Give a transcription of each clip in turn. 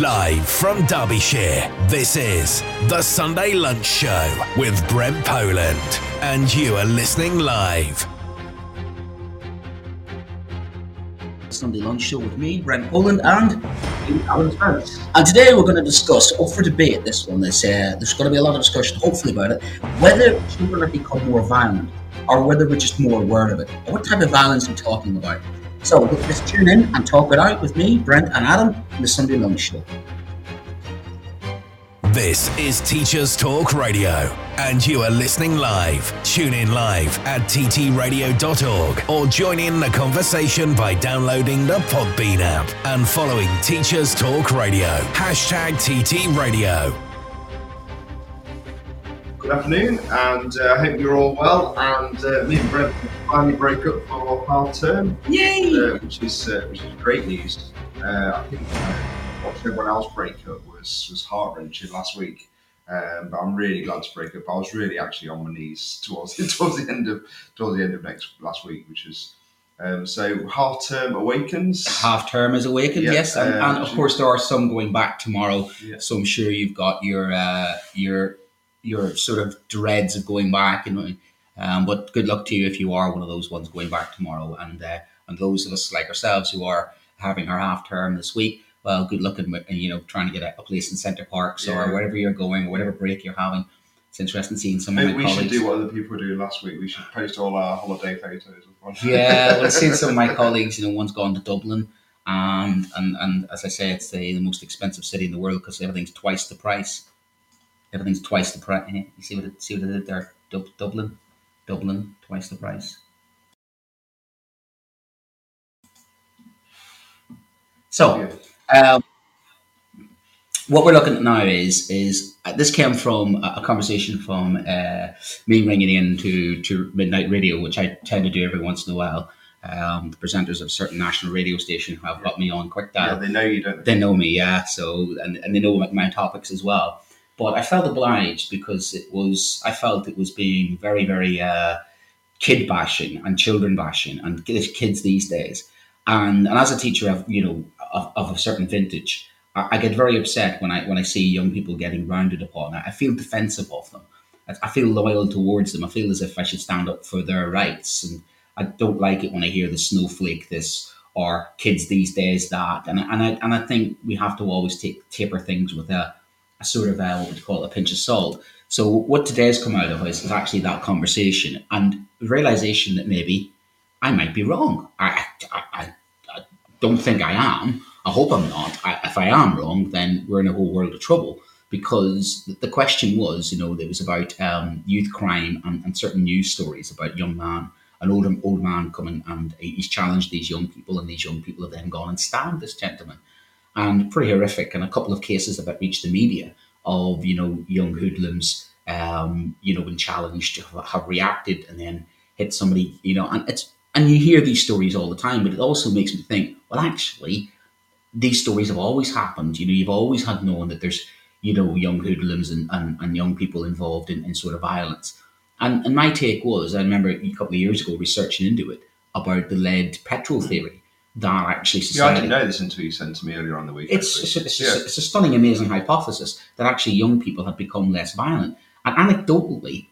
Live from Derbyshire, this is the Sunday Lunch Show with Brent Poland. And you are listening live. Sunday Lunch Show with me, Brent Poland, and Alan Spence. And today we're going to discuss, up for debate, this one. Is, uh, there's going to be a lot of discussion, hopefully, about it, whether children have become more violent or whether we're just more aware of it. What type of violence are we talking about? So let's tune in and talk it out with me, Brent, and Adam in the Sunday Lunch Show. This is Teachers Talk Radio, and you are listening live. Tune in live at ttradio.org or join in the conversation by downloading the Podbean app and following Teachers Talk Radio. Hashtag TT Radio. Good afternoon, and uh, I hope you're all well. And uh, me and Brent finally break up for half term, Yay! uh, which is uh, which is great news. Uh, I think uh, watching everyone else break up was was heart wrenching last week, um, but I'm really glad to break up. I was really actually on my knees towards towards the end of towards the end of next last week, which is. Um, so half term awakens. Half term is awakened, Yeah, yes, and, um, and of course there are some going back tomorrow. Yeah. So I'm sure you've got your uh, your your sort of dreads of going back, and um, but good luck to you if you are one of those ones going back tomorrow, and uh, and those of us like ourselves who are having our half term this week. Well, good luck and you know trying to get a, a place in Center Parcs Yeah. or wherever you're going or whatever break you're having. It's interesting seeing some of Maybe my we colleagues. should do what other people were doing last week. We should post all our holiday photos. Yeah, well, I've seen some of my colleagues. You know, one's gone to Dublin, and and and as I say, it's the, the most expensive city in the world because everything's twice the price. Everything's twice the price. You see what it, see what it did there? Dub- Dublin, Dublin, twice the price. So, um, what we're looking at now is is uh, this came from a, a conversation from uh, me ringing in to, to Midnight Radio, which I tend to do every once in a while. Um, the presenters of a certain national radio station have got me on quick Yeah, dial. they know you don't. They know me, yeah. So and, and they know my, my topics as well. But I felt obliged because it was I felt it was being very very uh, kid bashing and children bashing and kids these days. And and as a teacher of you know of, of a certain vintage, I, I get very upset when I when I see young people getting rounded upon. I, I feel defensive of them. I, I feel loyal towards them. I feel as if I should stand up for their rights. And I don't like it when I hear the snowflake this or kids these days that. And, and I and I think we have to always take taper things with a sort of a, what would call a pinch of salt. So what today's come out of is, is actually that conversation and realization that maybe I might be wrong. I, I, I, I don't think I am. I hope I'm not. I, if I am wrong, then we're in a whole world of trouble because the- question was, you know, it was about um, youth crime and, and certain news stories about young man, an older old man coming and he's challenged these young people, and these young people have then gone and stabbed this gentleman, and pretty horrific. And a couple of cases that have reached the media of you know young hoodlums, um, you know, when challenged have, have reacted and then hit somebody, you know, and it's and you hear these stories all the time, but it also makes me think, well, actually, these stories have always happened. You know, you've always had known that there's, you know, young hoodlums and, and, and young people involved in, in sort of violence. And, and my take was, I remember a couple of years ago researching into it about the lead petrol theory that actually Yeah, I didn't know this until you sent to me earlier on the week. It's, it's, it's, yeah. it's a stunning, amazing hypothesis that actually young people have become less violent. And anecdotally,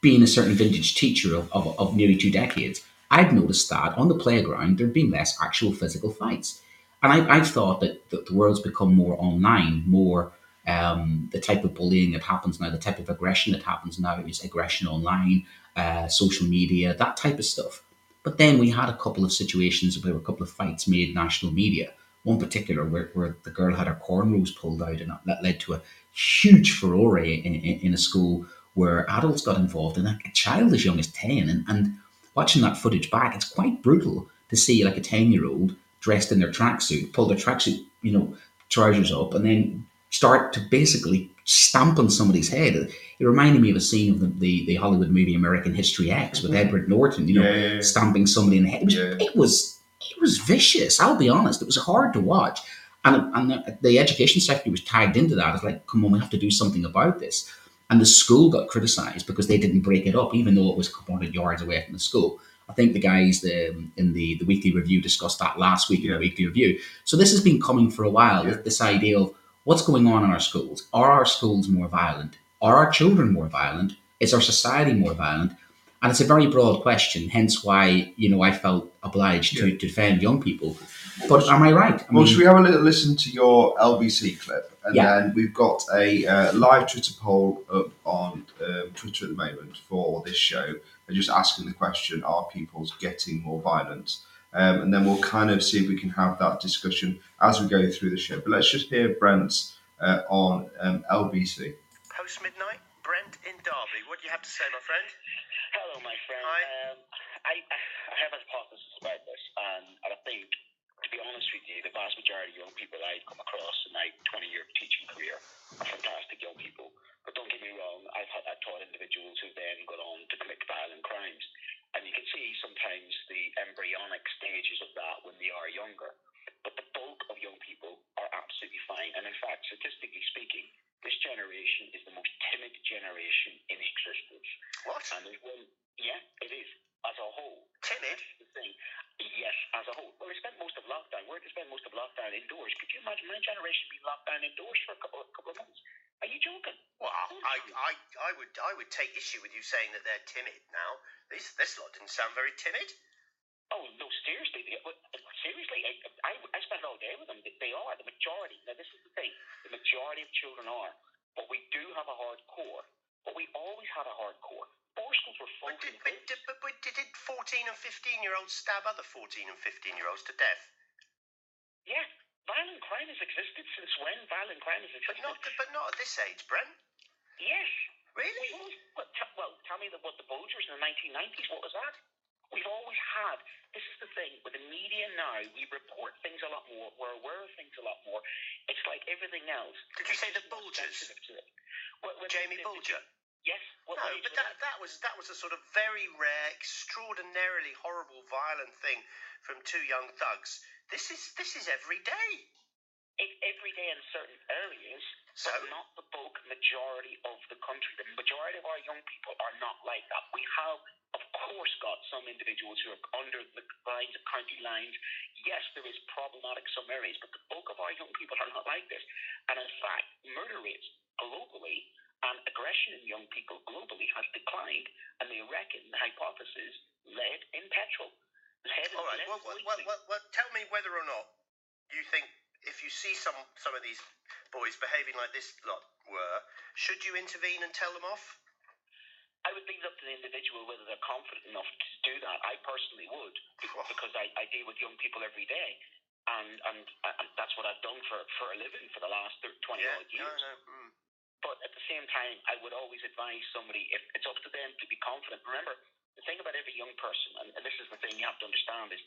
being a certain vintage teacher of, of, of nearly two decades, I'd noticed that on the playground there'd been less actual physical fights. And I, I thought that, that the world's become more online, more um, the type of bullying that happens now, the type of aggression that happens now is aggression online, uh, social media, that type of stuff. But then we had a couple of situations where a couple of fights made national media. One particular where, where the girl had her cornrows pulled out, and that led to a huge furore in, in, in a school where adults got involved, and a child as young as 10. And, and watching that footage back, it's quite brutal to see like a 10 year old dressed in their tracksuit, pull their tracksuit, you know, trousers up, and then start to basically stamp on somebody's head. It reminded me of a scene of the, the, the Hollywood movie American History X with mm-hmm. Edward Norton, you know, Yeah, yeah, yeah. stamping somebody in the head. It was, it was it was vicious. I'll be honest. It was hard to watch, and and the, the education sector was tagged into that. It's like, come on, we have to do something about this. And the school got criticised because they didn't break it up, even though it was a couple hundred yards away from the school. I think the guys the, in the, the weekly review discussed that last week in the weekly review. So this has been coming for a while. This idea of what's going on in our schools. Are our schools more violent? Are our children more violent? Is our society more violent? And it's a very broad question. Hence why you know I felt obliged to, to defend young people. But am I right? I Well, mean, should we have a little listen to your LBC clip? And Yeah. then we've got a uh, live Twitter poll up on um, Twitter at the moment for this show. They're just asking the question Are people's getting more violent? Um, and then we'll kind of see if we can have that discussion as we go through the show. But let's just hear Brent's uh, on um, LBC. Post midnight, Brent in Derby. What do you have to say, my friend? Hello, my friend. Hi. Um, I, I have a hypothesis about this, and, and I think, to be honest with you, the vast majority of young people I've come across in my 20 year teaching career are fantastic young people. But don't get me wrong, I've, had, I've taught individuals who then gone on to commit sometimes the embryonic stages of that when they are younger. But the bulk of young people are absolutely fine. And in fact, statistically speaking, this generation is the most timid generation in existence. What? And there's one, yeah, it is as a whole. Timid? The thing. Yes, as a whole. Well, we spent most of lockdown. Did they spend most of lockdown indoors? Could you imagine my generation being locked down indoors for a couple of, couple of months? Are you joking? Well, I, I, I would I would take issue with you saying that they're timid now. This this lot didn't sound very timid. Oh no, seriously, uh, seriously, I, I, I spent all day with them. They- are the majority. Now, this is the thing: the majority of children are, but we do have a hard core. But we always had a hard core. Our schools were full. But did, but, did, but, but did 14 and 15 year olds stab other 14 and 15 year olds to death? Yeah, violent crime has existed since when? Violent crime has But existed. not but not at this age, Brent. Yes. Really? Always, well, t- well, tell me the, what the Bulgers in the 1990s, what was that? We've always had. This is the thing with the media now. We report things a lot more. We're aware of things a lot more. It's like everything else. Did you say the It's more Bulgers? sensitive to it. Well, well, Jamie the- the- Bulger. Yes. What No, but that, that was that was a sort of very rare, extraordinarily horrible, violent thing from two young thugs. This is this is every day. Every day in certain areas, So? but not the bulk majority of the country. The majority of our young people are not like that. We have, of course, got some individuals who are under the lines of county lines. Yes, there is problematic some areas, but the bulk of our young people are not like this. And in fact, murder rates globally and aggression in young people globally has declined. And they reckon the hypothesis led in petrol. Lead in All right. well, well, well, well, tell me whether or not you think if you see some some of these boys behaving like this lot were, should you intervene and tell them off? I would leave it up to the individual whether they're confident enough to do that. I personally would because, because I, I deal with young people every day, and, and and that's what I've done for for a living for the last thir- twenty Yeah. odd No, years. no. Mm. But at the same time, I would always advise somebody if it's up to them to be confident. Remember, the thing about every young person, and, and this is the thing you have to understand, is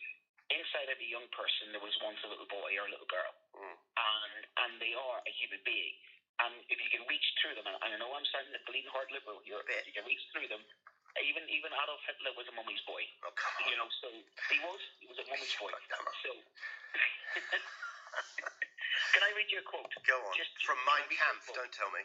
inside every young person there was once a little boy or a little girl, Mm. and and they are a human being. And if you can reach through them, and I know I'm sounding a bleeding heart liberal here, but if you can reach through them, even even Adolf Hitler was a mummy's boy. Oh, come on. You know, so he was he was a mummy's boy. So can I read you a quote? Go on. Just- From can I Mein read you a Kampf, don't tell me.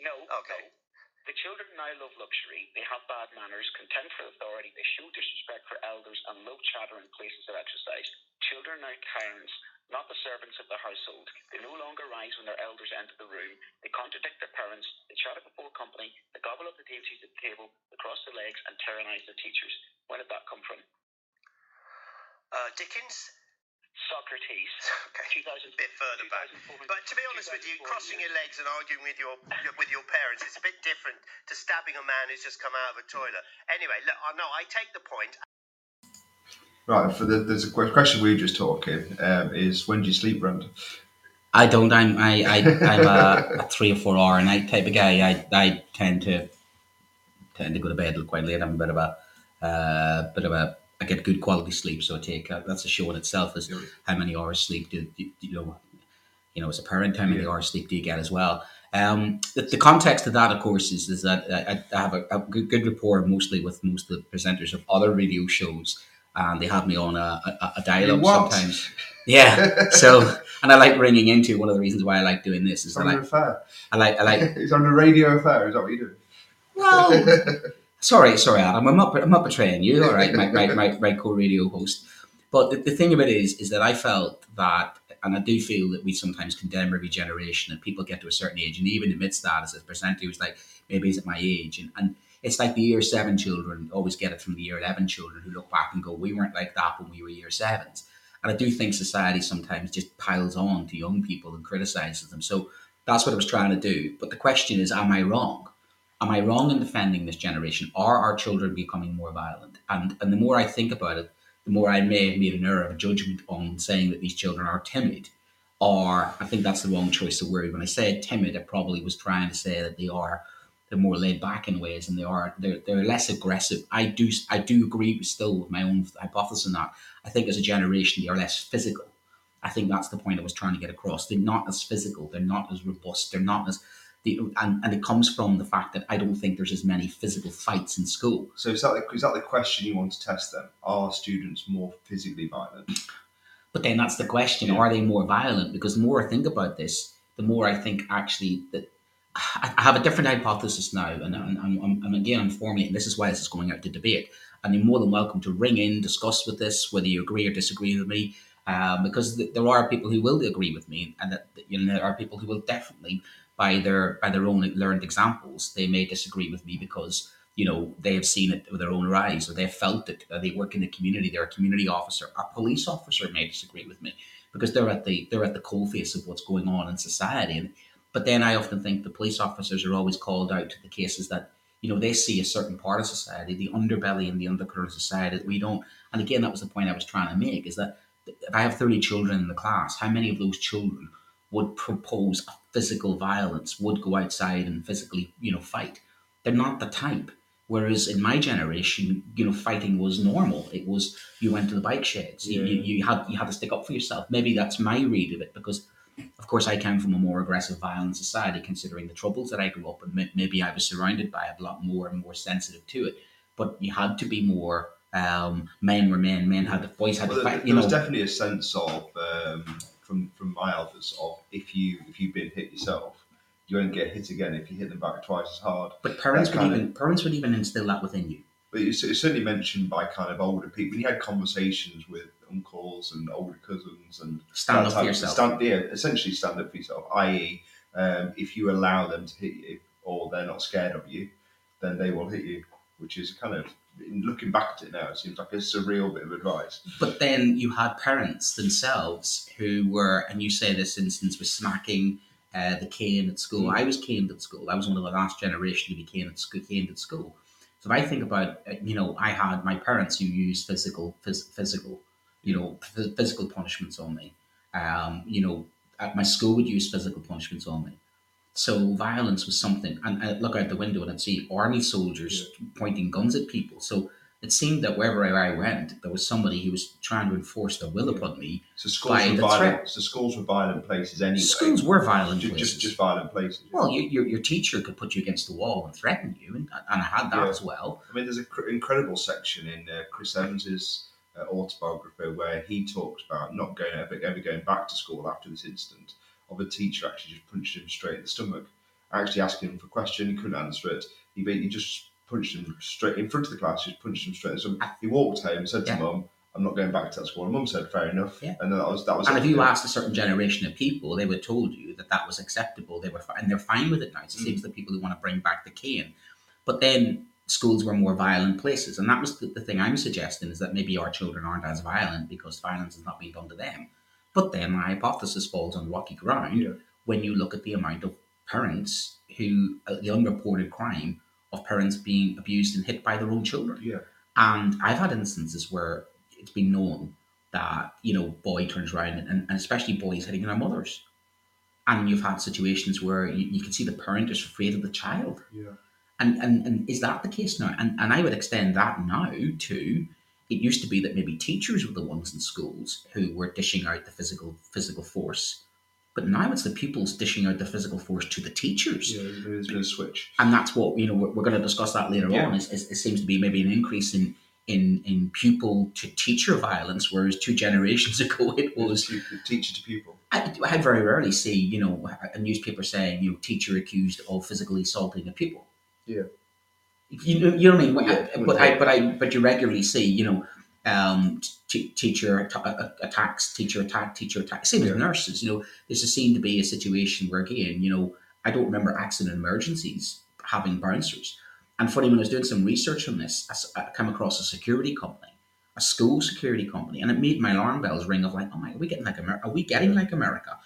No. Okay. No. The children now love luxury. They have bad manners, contempt for authority. They show disrespect for elders and love chatter in places of exercise. Children are tyrants, not the servants of the household. They no longer rise when their elders enter the room. They contradict their parents. They chatter before company. They gobble up the dainties at the table. They cross their legs and tyrannize their teachers. Where did that come from? Uh, Dickens. Socrates. Okay. 2000, bit further back. But to be honest with you, crossing years. your legs and arguing with your, your with your parents is a bit different to stabbing a man who's just come out of a toilet. Anyway, look, I know I take the point. Right, for the, there's a question we were just talking um, is when do you sleep, Brent? I don't. I'm. I. I I'm a, a three or four hour a night type of guy. I. I tend to tend to go to bed quite late. I'm a bit of a uh, bit of a. I get good quality sleep, so I take uh, that's a show in itself. Is Yeah. how many hours sleep do, do you know? You know, as a parent, how many Yeah. hours sleep do you get as well? Um, the, the context of that, of course, is, is that I, I have a, a good, good rapport mostly with most of the presenters of other radio shows, and they have me on a, a, a what? sometimes. Yeah. So, and I like ringing into one of the reasons why I like doing this is I like, affair. I like, I like. it's on a radio affair. Is that what you do? Well, Sorry, sorry, Adam. I'm not. I'm not betraying you. All right, my, my, my, my co-radio host. But the, the thing of it is, is that I felt that, and I do feel that we sometimes condemn every generation, and people get to a certain age, and even amidst that, as a presenter, was like, maybe he's at my age, and, and it's like the year seven children always get it from the year eleven children who look back and go, we weren't like that when we were year sevens. And I do think society sometimes just piles on to young people and criticizes them. So that's what I was trying to do. But the question is, am I wrong? Am I wrong in defending this generation? Are our children becoming more violent? And and the more I think about it, the more I may have made an error of judgment on saying that these children are timid. Or I think that's the wrong choice of word. When I said timid, I probably was trying to say that they are they're more laid back in ways and they are they're, they're less aggressive. I do I do agree still with my own hypothesis on that. I think as a generation they are less physical. I think that's the point I was trying to get across. They're not as physical. They're not as robust. They're not as the, and, and it comes from the fact that I don't think there's as many physical fights in school. So is that the, is that the question you want to test then? Are students more physically violent? But then that's the question: Yeah. Are they more violent? Because the more I think about this, the more I think actually that I I have a different hypothesis now, and, and, and, and again, I'm formulating. This is why this is going out to debate, and you're more than welcome to ring in, discuss with this, whether you agree or disagree with me, um, because th- there are people who will agree with me, and that you know there are people who will definitely, by their by their own learned examples, they may disagree with me because you know they have seen it with their own eyes or they've felt it. Uh, they work in the community. They're a community officer. A police officer may disagree with me because they're at the they're at the coalface of what's going on in society. And but then I often think the police officers are always called out to the cases that you know they see a certain part of society, the underbelly and the undercurrent of society that we don't. And again, that was the point I was trying to make: is that if I have thirty children in the class, how many of those children would propose physical violence, would go outside and physically, you know, fight? They're not the type. Whereas in my generation, you know, fighting was normal. It was you went to the bike sheds. You, you, you had you had to stick up for yourself. Maybe that's my read of it because, of course, I came from a more aggressive, violent society. Considering the troubles that I grew up in, maybe I was surrounded by a lot more and more sensitive to it. But you had to be more. Um, men were men. Men had the boys had Well, to there, fight. there You was know, definitely a sense of um, from from my elders of if you if you've been hit yourself, you won't get hit again if you hit them back twice as hard. but parents would kind of- even parents would even instill that within you. But it's, it's certainly mentioned by kind of older people. When you had conversations with uncles and older cousins and Stand up for yourself. Stand, yeah, essentially stand up for yourself. I.e., um, if you allow them to hit you or they're not scared of you, then they will hit you. Which is kind of in looking back at it now, it seems like a surreal bit of advice. But then you had parents themselves who were, and you say this instance was smacking uh, the cane at school. I was caned at school. I was one of the last generation to be caned at school. Caned at school. So if I think about, uh, you know, I had my parents who used physical, phys- physical, you know, phys- physical punishments on me. Um, you know, at my school would use physical punishments on me. So violence was something, and I look out the window and I'd see army soldiers pointing guns at people. So it seemed that wherever I went, there was somebody who was trying to enforce their will upon me. So schools By were the violent. threat. So schools were violent places anyway. Schools were violent just, places. just just violent places. well, you, your, your teacher could put you against the wall and threaten you, and, and I had that Yeah. as well. I mean, there's an cr- incredible section in uh, Chris Evans' uh, autobiography where he talks about not going ever, ever going back to school after this incident of a teacher actually just punched him straight in the stomach, actually asking him for a question, he couldn't answer it. He, just punched him straight in front of the class, just punched him straight in the stomach. He walked home and said Yeah. to mum, I'm not going back to that school. And mum said, fair enough. Yeah. And that was that was And if you asked a certain generation of people, they would have told you that that was acceptable. They were, fi- and they're fine with it now. It's the Mm. same as the people who want to bring back the cane. But then schools were more violent places, and that was the, the thing I'm suggesting is that maybe our children aren't as violent because violence is not being done to them. But then my hypothesis falls on rocky ground Yeah. when you look at the amount of parents who uh, the unreported crime of parents being abused and hit by their own children. Yeah. And I've had instances where it's been known that, you know, boy turns around and, and especially boys hitting their mothers. And you've had situations where you, you can see the parent is afraid of the child. Yeah. And, and and is that the case now? And and I would extend that now to it used to be that maybe teachers were the ones in schools who were dishing out the physical physical force. But now it's the pupils dishing out the physical force to the teachers Yeah, there's been a switch. and that's what you know we're, we're going to discuss that later Yeah. on is, is it seems to be maybe an increase in in in pupil to teacher violence whereas two generations ago it was teacher to pupil. I, I very rarely see you know a newspaper saying you know teacher accused of physically assaulting a pupil Yeah. You know, you know what I mean? Yeah, but I, but I, but you regularly see, you know, um, t- teacher atta- a- attacks, teacher attack, teacher attack. Same Yeah. as nurses. You know, there's a seem to be a situation where again, you know, I don't remember accident emergencies having bouncers. And funny, when I was doing some research on this, I s- I came across a security company, a school security company, and it made my alarm bells ring of like, oh my, are we getting like America? Are we getting like America?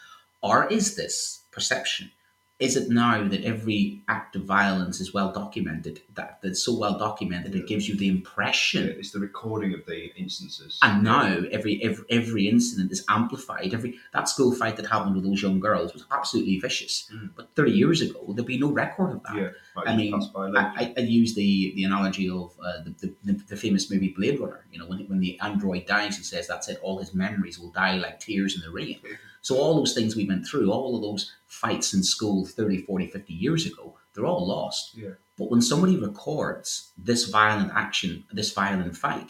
Or is this perception? Is it now that every act of violence is well documented, that that's so well documented it gives you the Yeah, impression it's the recording of the instances. and now every, every every incident is amplified. Every that school fight that happened with those young girls was absolutely vicious. Mm. But thirty years ago, there'd be no record of that. yeah, like I mean, I. I, use the the analogy of uh, the, the, the famous movie Blade Runner. You know, when when the android dies, he says that's it. All his memories will die like tears in the rain. So all those things we went through, all of those fights in school 30, 40, 50 years ago, they're all lost. Yeah. But when somebody records this violent action, this violent fight,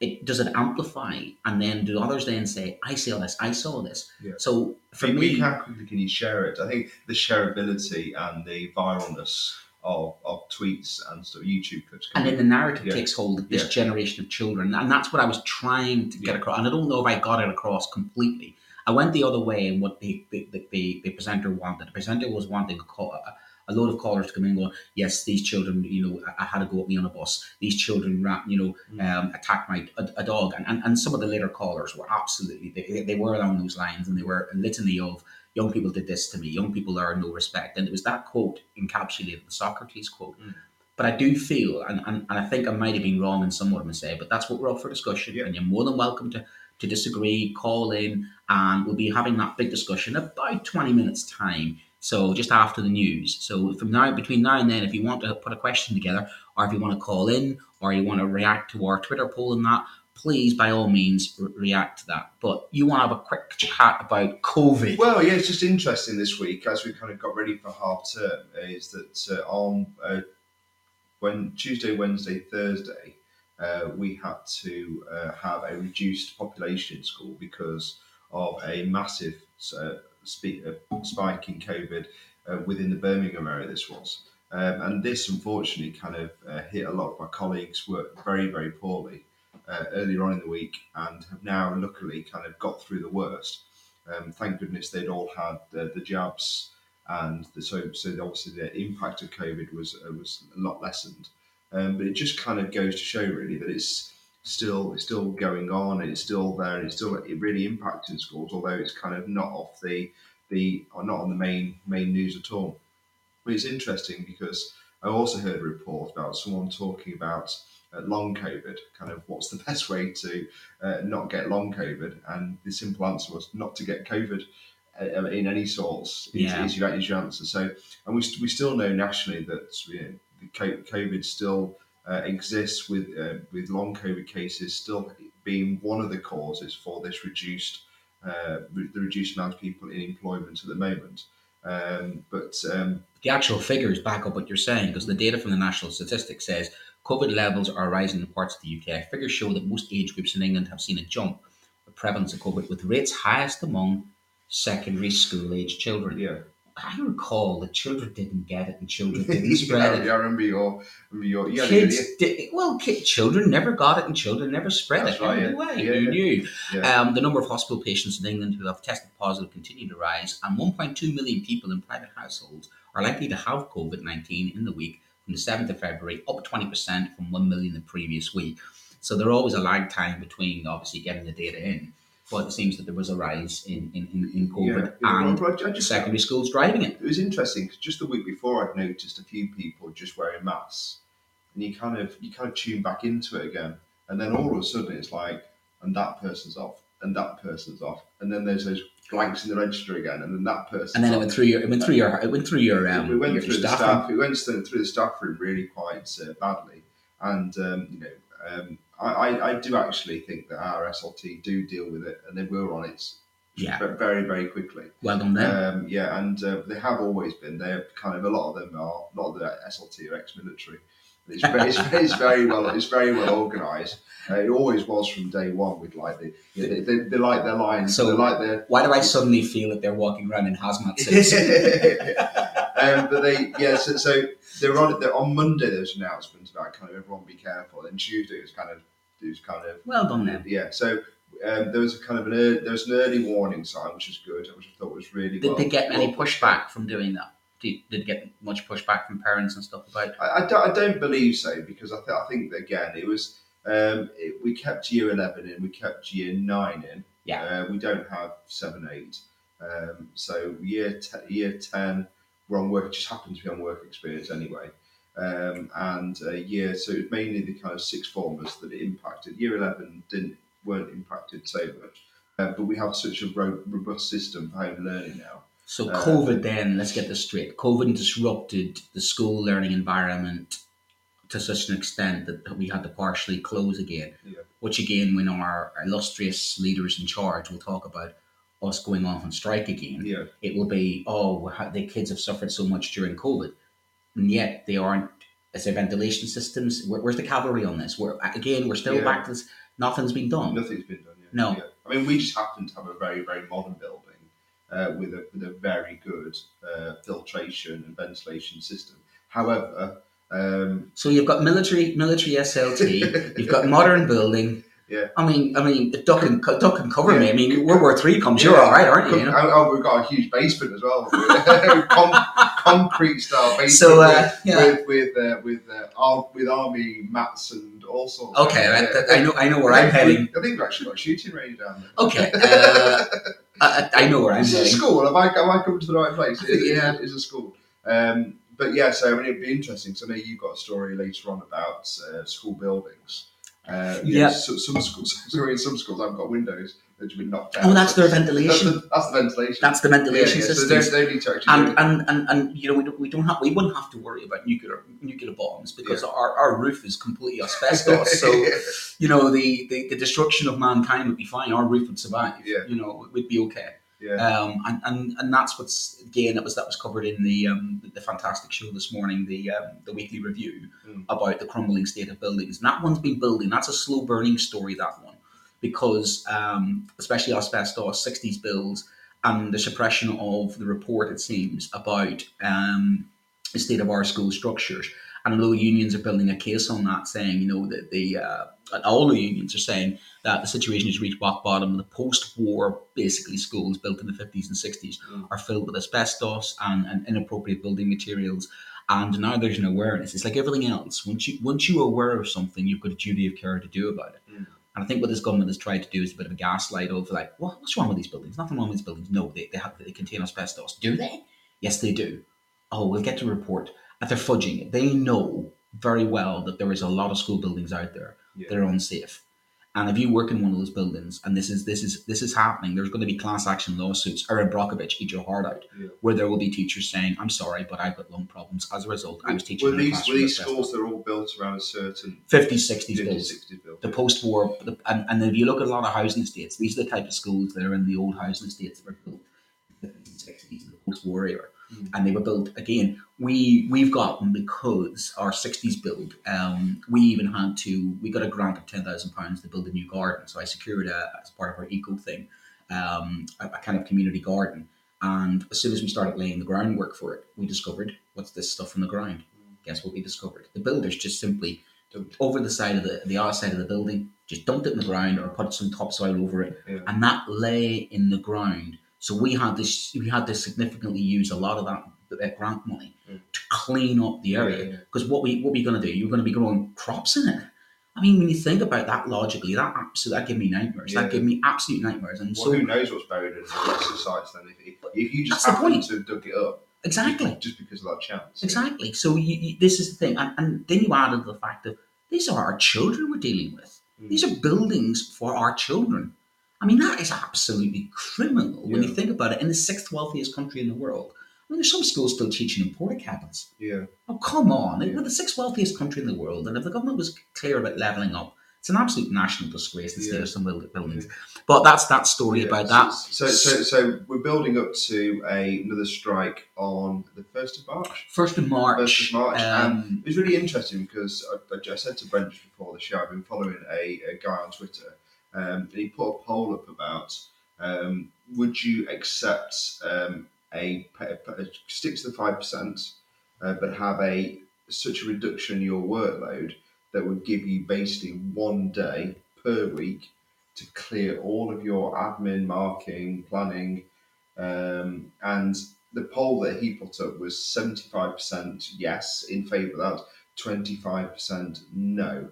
it does it amplify, and then do others then say, "I saw this, I saw this." Yeah. So for For me, me, how quickly can you share it? I think the shareability and the viralness of, of tweets and stuff, YouTube clips. and then the narrative Yeah. takes hold of this Yeah. generation of children, and that's what I was trying to get across. And I don't know if I got it across completely. I went the other way and what the the, the, the, presenter wanted. The presenter was wanting a, call, a, a load of callers to come in and go, yes, these children, you know, I, I had to go with me on a bus. These children, ran, you know, Mm. um, attacked my a, a dog, and, and and some of the later callers were absolutely they, they were along those lines, and they were a litany of young people did this to me, young people are no respect, and it was that quote encapsulated the Socrates quote. Mm. But I do feel, and, and, and I think I might have been wrong in some what I'm saying, but that's what we're up for discussion, Yeah. and you're more than welcome to to disagree, call in, and we'll be having that big discussion about 20 minutes time. So just after the news. So from now between now and then, if you want to put a question together, or if you want to call in, or you want to react to our Twitter poll and that, please by all means re- react to that. But you want to have a quick chat about COVID. Well, yeah, it's just interesting this week as we kind of got ready for half term. Is that uh, on uh, when Tuesday, Wednesday, Thursday, uh, we had to uh, have a reduced population in school because of a massive uh, spe- uh, spike in COVID uh, within the Birmingham area. This was. Um, and this, unfortunately, kind of hit a lot of my colleagues worked very, very poorly earlier on in the week, and have now, luckily, kind of got through the worst. Um, thank goodness they'd all had the, the jabs, and the, so so obviously the impact of COVID was uh, was a lot lessened. Um, but it just kind of goes to show really that it's still it's still going on, and it's still there, and it's still it really impacting schools, although it's kind of not off the the or not on the main main news at all. But it's interesting because I also heard a report about someone talking about uh, long COVID, kind of what's the best way to uh, not get long COVID, and the simple answer was not to get COVID uh, in any sorts. Is, Yeah. is, your, is your answer. So, and we, st- we still know nationally that you know, COVID still uh, exists with uh, with long COVID cases still being one of the causes for this reduced uh, re- the reduced amount of people in employment at the moment. Um, but um, the actual figures back up what you're saying because the data from the National Statistics says COVID levels are rising in parts of the UK. Figures show that most age groups in England have seen a jump in prevalence of COVID, with rates highest among secondary school age children. yeah, I recall that children didn't get it and children didn't yeah, spread it. I remember your remember your yeah, Kids, yeah, did, well, kid, children never got it and children never spread That's it. right, yeah. way. Yeah, Who yeah. knew? yeah. Um, the number of hospital patients in England who have tested positive continue to rise, and 1.2 million people in private households are likely to have COVID 19 in the week from the 7th of February, up 20% from 1 million the previous week. So there's always a lag time between obviously getting the data in. It seems that there was a rise in, in, in, in COVID yeah. and I just secondary schools driving it. it was interesting because just the week before I'd noticed a few people just wearing masks, and you kind of you kind of tune back into it again, and then all of a sudden it's like, and that person's off, and that person's off, and then there's those blanks in the register again, and then that person. And then it went through your, it went through your, it went through your, um, we went your, through your the staff staff. We went through through the staff room really quite uh, badly, and um, you know, um, I, I, do actually think that our SLT do deal with it, and they were on it Yeah. very very quickly. Well done there. Um, yeah, and uh, they have always been. They're kind of a lot of them are a lot of the SLT are ex-military. It's very, it's, it's very well, it's very well organised. Uh, it always was from day one. With like the, they, they, they like their lines. So- they like their Why do I suddenly feel that they're walking around in hazmat suits? um, but they, yeah. So, so they were on they're, on Monday. There was announcements about kind of everyone be careful, and Tuesday it was kind of it was kind of Well done then. yeah. So um, there was a kind of an early, there was an early warning sign, which was good, which I thought was really good. Did well. they get any well- pushback from doing that? Did, did they get much pushback from parents and stuff about? I, I, don't, I don't believe so because I, th- I think again it was um, it, we kept year eleven in, we kept year nine in. Yeah. Uh, we don't have seven, eight. Um, so year te- year ten, we're on work. It just happened to be on work experience anyway. Um, and uh, year so it was mainly the kind of six formers that it impacted. Year eleven didn't weren't impacted so much, uh, but we have such a ro- robust system for home learning now. So Uh, COVID then, let's get this straight. COVID disrupted the school learning environment to such an extent that we had to partially close again. Yeah. Which again, when our illustrious leaders in charge will talk about us going off on strike again, Yeah, it will be, oh, the kids have suffered so much during COVID, and yet they aren't. Is there ventilation systems? Where, where's the cavalry on this? We're again, we're still Yeah. back to this. Nothing's been done. Nothing's been done yet. No. Yeah. I mean, we just happen to have a very, very modern building uh, with a with a very good uh, filtration and ventilation system. However, um, So you've got military military SLT, you've got modern building. Yeah. I mean, I mean, duck and duck and cover me. Yeah. I mean, World War Three comes, you're all right, aren't you? you know? oh, oh, we've got a huge basement as well, Con- concrete style basement So, uh, yeah. with with uh, with uh, with army mats and all sorts. Okay, Yeah. right, that- I know, I know where I'm heading. I think we've actually got a shooting range down there. Okay, uh, I, I know where I'm Is it a school? Have I, have I come to the right place? It- it- yeah. It's a school. Um, but yeah, so I mean, it'd be interesting. So I know you've got a story later on about uh, school buildings. Uh, Yeah. So, some schools, sorry, in some schools, I've got windows that have been knocked out. Oh, that's their That's ventilation. the, that's the ventilation. That's the Yeah, ventilation yeah, so systems. they, they need to actually. and, and, and, and you know we don't, we don't have we wouldn't have to worry about nuclear nuclear bombs because our, our roof is completely asbestos. so you know the, the the destruction of mankind would be fine. Our roof would survive. Yeah. You know, we'd be okay. Yeah. Um, and, and and that's what's again that was that was covered in the um, the fantastic show this morning, the um, the weekly review Mm. about the crumbling state of buildings. And that one's been building. That's a slow burning story. That one, because um, especially asbestos, sixties builds, and the suppression of the report it seems about um, the state of our school structures. And although unions are building a case on that, saying you know that the uh, all the unions are saying that the situation has reached rock bottom. The post-war, basically, schools built in the fifties and sixties Mm. are filled with asbestos and, and inappropriate building materials. And now there's an awareness. It's like everything else. Once you once you're aware of something, you've got a duty of care to do about it. Mm. And I think what this government has tried to do is a bit of a gaslight of like, what, what's wrong with these buildings? Nothing wrong with these buildings. No, they, they have they contain asbestos. Do they? Yes, they do. Oh, we'll get to report. And they're fudging it. They know very well that there is a lot of school buildings out there Yeah. that are unsafe. And if you work in one of those buildings and this is this is this is happening, there's going to be class action lawsuits. Erin Brockovich, eat your heart out, Yeah. where there will be teachers saying, "I'm sorry, but I've got lung problems as a result. I was teaching Were these, were these schools that are all built around a certain 50s, 60s 50s, builds. 60s build? The post-war, the, and, and if you look at a lot of housing estates, these are the type of schools that are in the old housing estates that were built in the 50s 60s, the post-war era, Mm. and they were built again. We we've gotten because our 60s build. Um, we even had to. We got a grant of ten thousand pounds to build a new garden. So I secured a, as part of our eco thing, um, a, a kind of community garden. And as soon as we started laying the groundwork for it, we discovered what's this stuff in the ground. Guess what we discovered? The builders just simply over the side of the the outside of the building, just dumped it in the ground or put some topsoil over it, Yeah. and that lay in the ground. So we had this, we had to significantly use a lot of that, that grant money Mm. to clean up the area. Yeah, yeah. Because what we what we're going to do? You're going to be growing crops in it. I mean, when you think about that logically, that absolutely that gave me nightmares. Yeah. That gave me absolute nightmares. And Well, so who knows what's buried in the rest of sites then? If, if, you just happen point. to have dug it up exactly, just because of that chance. exactly. So you, you, this is the thing, and, and then you added the fact that these are our children we're dealing with. Mm. These are buildings for our children. I mean, that is absolutely criminal when you think about it. In the sixth wealthiest country in the world, I mean, there's some schools still teaching in porta cabins. Yeah. Oh, come on. Yeah. We're the sixth wealthiest country in the world, and if the government was clear about levelling up, it's an absolute national disgrace, state Yeah. of some build- buildings. But that's that story Yeah, about that. So, so, so we're building up to a, another strike on the first of March. First of March. First of March, Um, It was really interesting because I, I, I said to Brent just before the show, I've been following a, a guy on Twitter, um, and he put a poll up about um, would you accept um, a, pa- stick to the five percent, uh, but have a such a reduction in your workload that would give you basically one day per week to clear all of your admin, marking, planning, um, and the poll that he put up was 75% yes in favour of that, 25% no.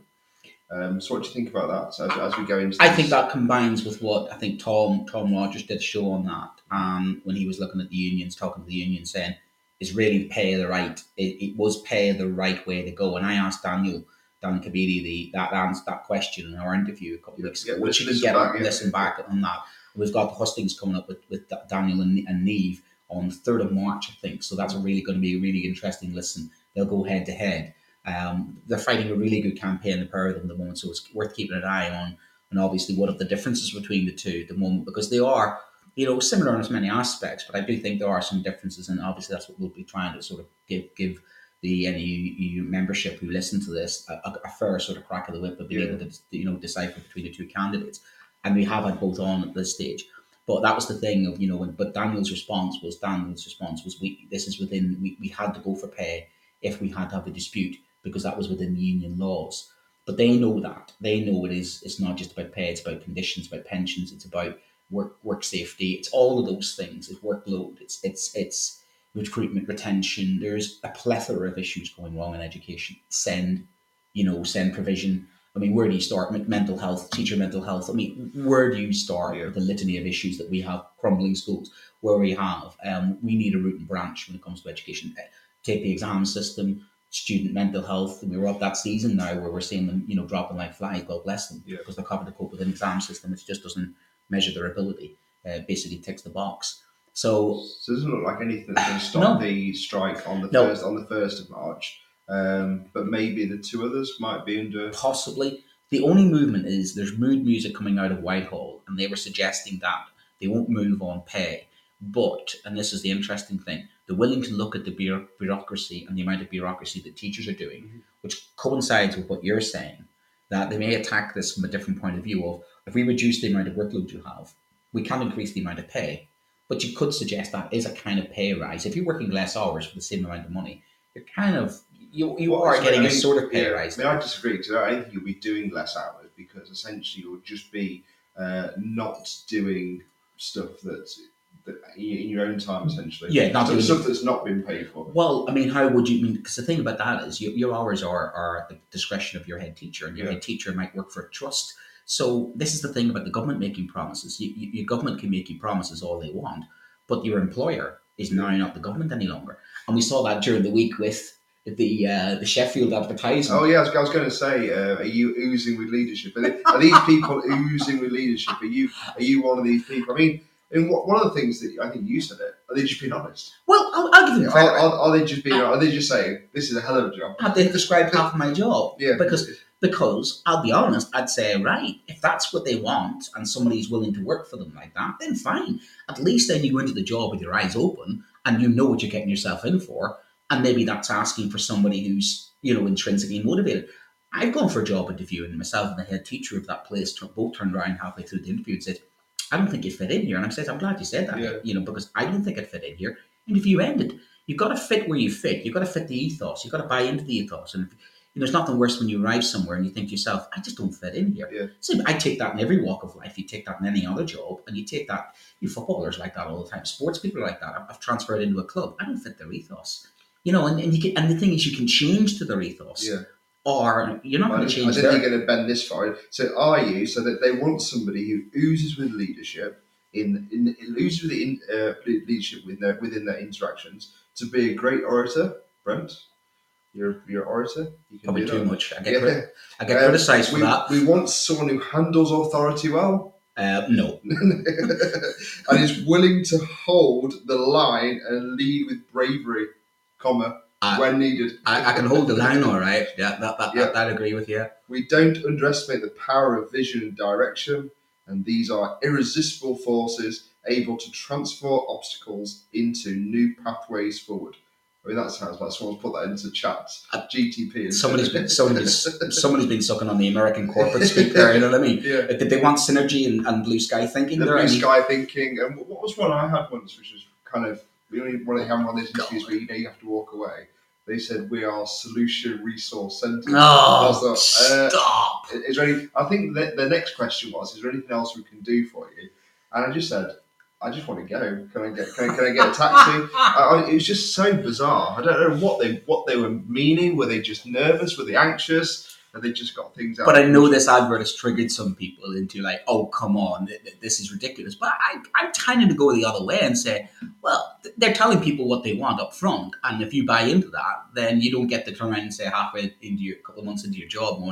Um, so what do you think about that as, as we go into I this? think that combines with what I think Tom Tom Rogers did a show on that, um, when he was looking at the unions, talking to the union, saying is really pay the right. It, it was pay the right way to go. And I asked Daniel Dan Kebede the that answer that question in our interview a couple of weeks ago, Yeah, which you can get back, yeah. listen back on that. We've got the hustings coming up with with Daniel and, and Niamh on third of March, I think. So that's really going to be a really interesting listen. They'll go head to head. Um, they're fighting a really good campaign, the pair of them, at the moment. So it's worth keeping an eye on. And obviously, what are the differences between the two at the moment? Because they are, you know, similar in as many aspects, but I do think there are some differences, and obviously that's what we'll be trying to sort of give give the NEU membership who listen to this a, a, a fair sort of crack of the whip of being Yeah. able to you know decipher between the two candidates. And we have had both on at this stage. But that was the thing of you know, when, but Daniel's response was Daniel's response was we this is within we, we had to go for pay if we had to have a dispute because that was within the union laws. But they know that they know it is. It's not just about pay. It's about conditions, about pensions. It's about work work safety. It's all of those things. It's workload. It's it's it's recruitment, retention. There's a plethora of issues going wrong in education. SEND, you know, SEND provision. I mean, where do you start? Men- Mental health, teacher mental health. I mean, where do you start Yeah. with the litany of issues that we have? Crumbling schools, where we have, um, we need a root and branch when it comes to education. Eh, Take the exam system, student mental health. We were up that season now where we're seeing them, you know, dropping like flies. God bless them, Yeah. because they're having to cope with an exam system which just doesn't measure their ability. Uh, basically, ticks the box. So So it doesn't look like anything's going to stop No. the strike on the No. first on the first of March. Um, but maybe the two others might be under. possibly the only movement is there's mood music coming out of Whitehall, and they were suggesting that they won't move on pay, but and this is the interesting thing, they're willing to look at the bureaucracy and the amount of bureaucracy that teachers are doing, which coincides with what you're saying. That they may attack this from a different point of view of if we reduce the amount of workload you have, we can increase the amount of pay. But you could suggest that is a kind of pay rise. If you're working less hours for the same amount of money, you're kind of you, you Well, are getting I a mean, sort of pay yeah, rise. I mean, I disagree because I think you'll be doing less hours because essentially you'll just be uh, not doing stuff that's that in your own time essentially. Yeah, not So stuff that's not been paid for. Well, I mean, how would you I mean? Because the thing about that is, your, your hours are are at the discretion of your head teacher, and your Yeah. head teacher might work for a trust. So this is the thing about the government making promises. You, you, your government can make you promises all they want, but your employer is now not the government any longer. And we saw that during the week with the uh, the Sheffield advertisement. Oh yeah, I was, I was going to say, uh, are you oozing with leadership? Are, they, are these people oozing with leadership? Are you are you one of these people? I mean, and what, one of the things that I think you said it. Are they just being honest? Well, I'll, I'll give them Are, credit. are, are they just being? Are they just saying this is a hell of a job? Have they described half of my job? Yeah, Because because I'll be honest, I'd say right if that's what they want and somebody's willing to work for them like that, then fine. At least then you go into the job with your eyes open and you know what you're getting yourself in for, and maybe that's asking for somebody who's you know intrinsically motivated. I've gone for a job interview and myself and the head teacher of that place both turned around halfway through the interview and said, "I don't think you fit in here." And I said, "I'm glad you said that, Yeah. you know, because I didn't think I'd fit in here." Interview ended. You've got to fit where you fit. You've got to fit the ethos. You've got to buy into the ethos. And you know, there's nothing worse when you arrive somewhere and you think to yourself, I just don't fit in here. Yeah. So I take that in every walk of life. You take that in any other job, and you take that. You footballers like that all the time. Sports people are like that. I've, I've transferred into a club. I don't fit their ethos. You know, and, and you can, and the thing is, you can change to their ethos, Yeah. Or you're not going to don't, I change don't think their. you're going to bend this far. So are you? So that they want somebody who oozes with leadership in, in, in oozes with in, uh, leadership within their, within their interactions to be a great orator. Brent, you're you're orator. You can Probably do too that. much. I get, Yeah. I get Um, criticised for we, that. We want someone who handles authority well Uh, no, and is willing to hold the line and lead with bravery, comma, I- when needed. I, I can hold the line all right. Yeah, that, that, Yeah. that, agree with you. We don't underestimate the power of vision and direction, and these are irresistible forces able to transform obstacles into new pathways forward. I mean, that sounds like someone's put that into chat Uh, GTP. and Somebody's been somebody's somebody's been sucking on the American corporate speak there. You know what I mean? yeah. Did they want synergy and, and blue sky thinking The there? blue I mean, sky thinking. And what was one I had once, which was kind of we only one of them on these interviews where you know you have to walk away. They said we are solution resource centre. That's uh, stop! Is there any? I think the, the next question was: Is there anything else we can do for you? And I just said, I just want to go. Can I get? Can I, can I get a taxi? I, I, it was just so bizarre. I don't know what they what they were meaning. Were they just nervous? Were they anxious? Have they just got things out? But I know this advert has triggered some people into like, oh, come on, th- th- this is ridiculous. But I, I'm tending to go the other way and say, well, they're telling people what they want up front, and if you buy into that, then you don't get to turn around and say halfway into your couple of months into your job,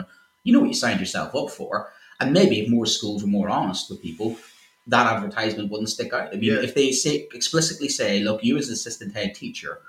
you know what you signed yourself up for. And maybe if more schools were more honest with people, that advertisement wouldn't stick out. I mean, Yeah. if they say explicitly say, look, you as an assistant head teacher,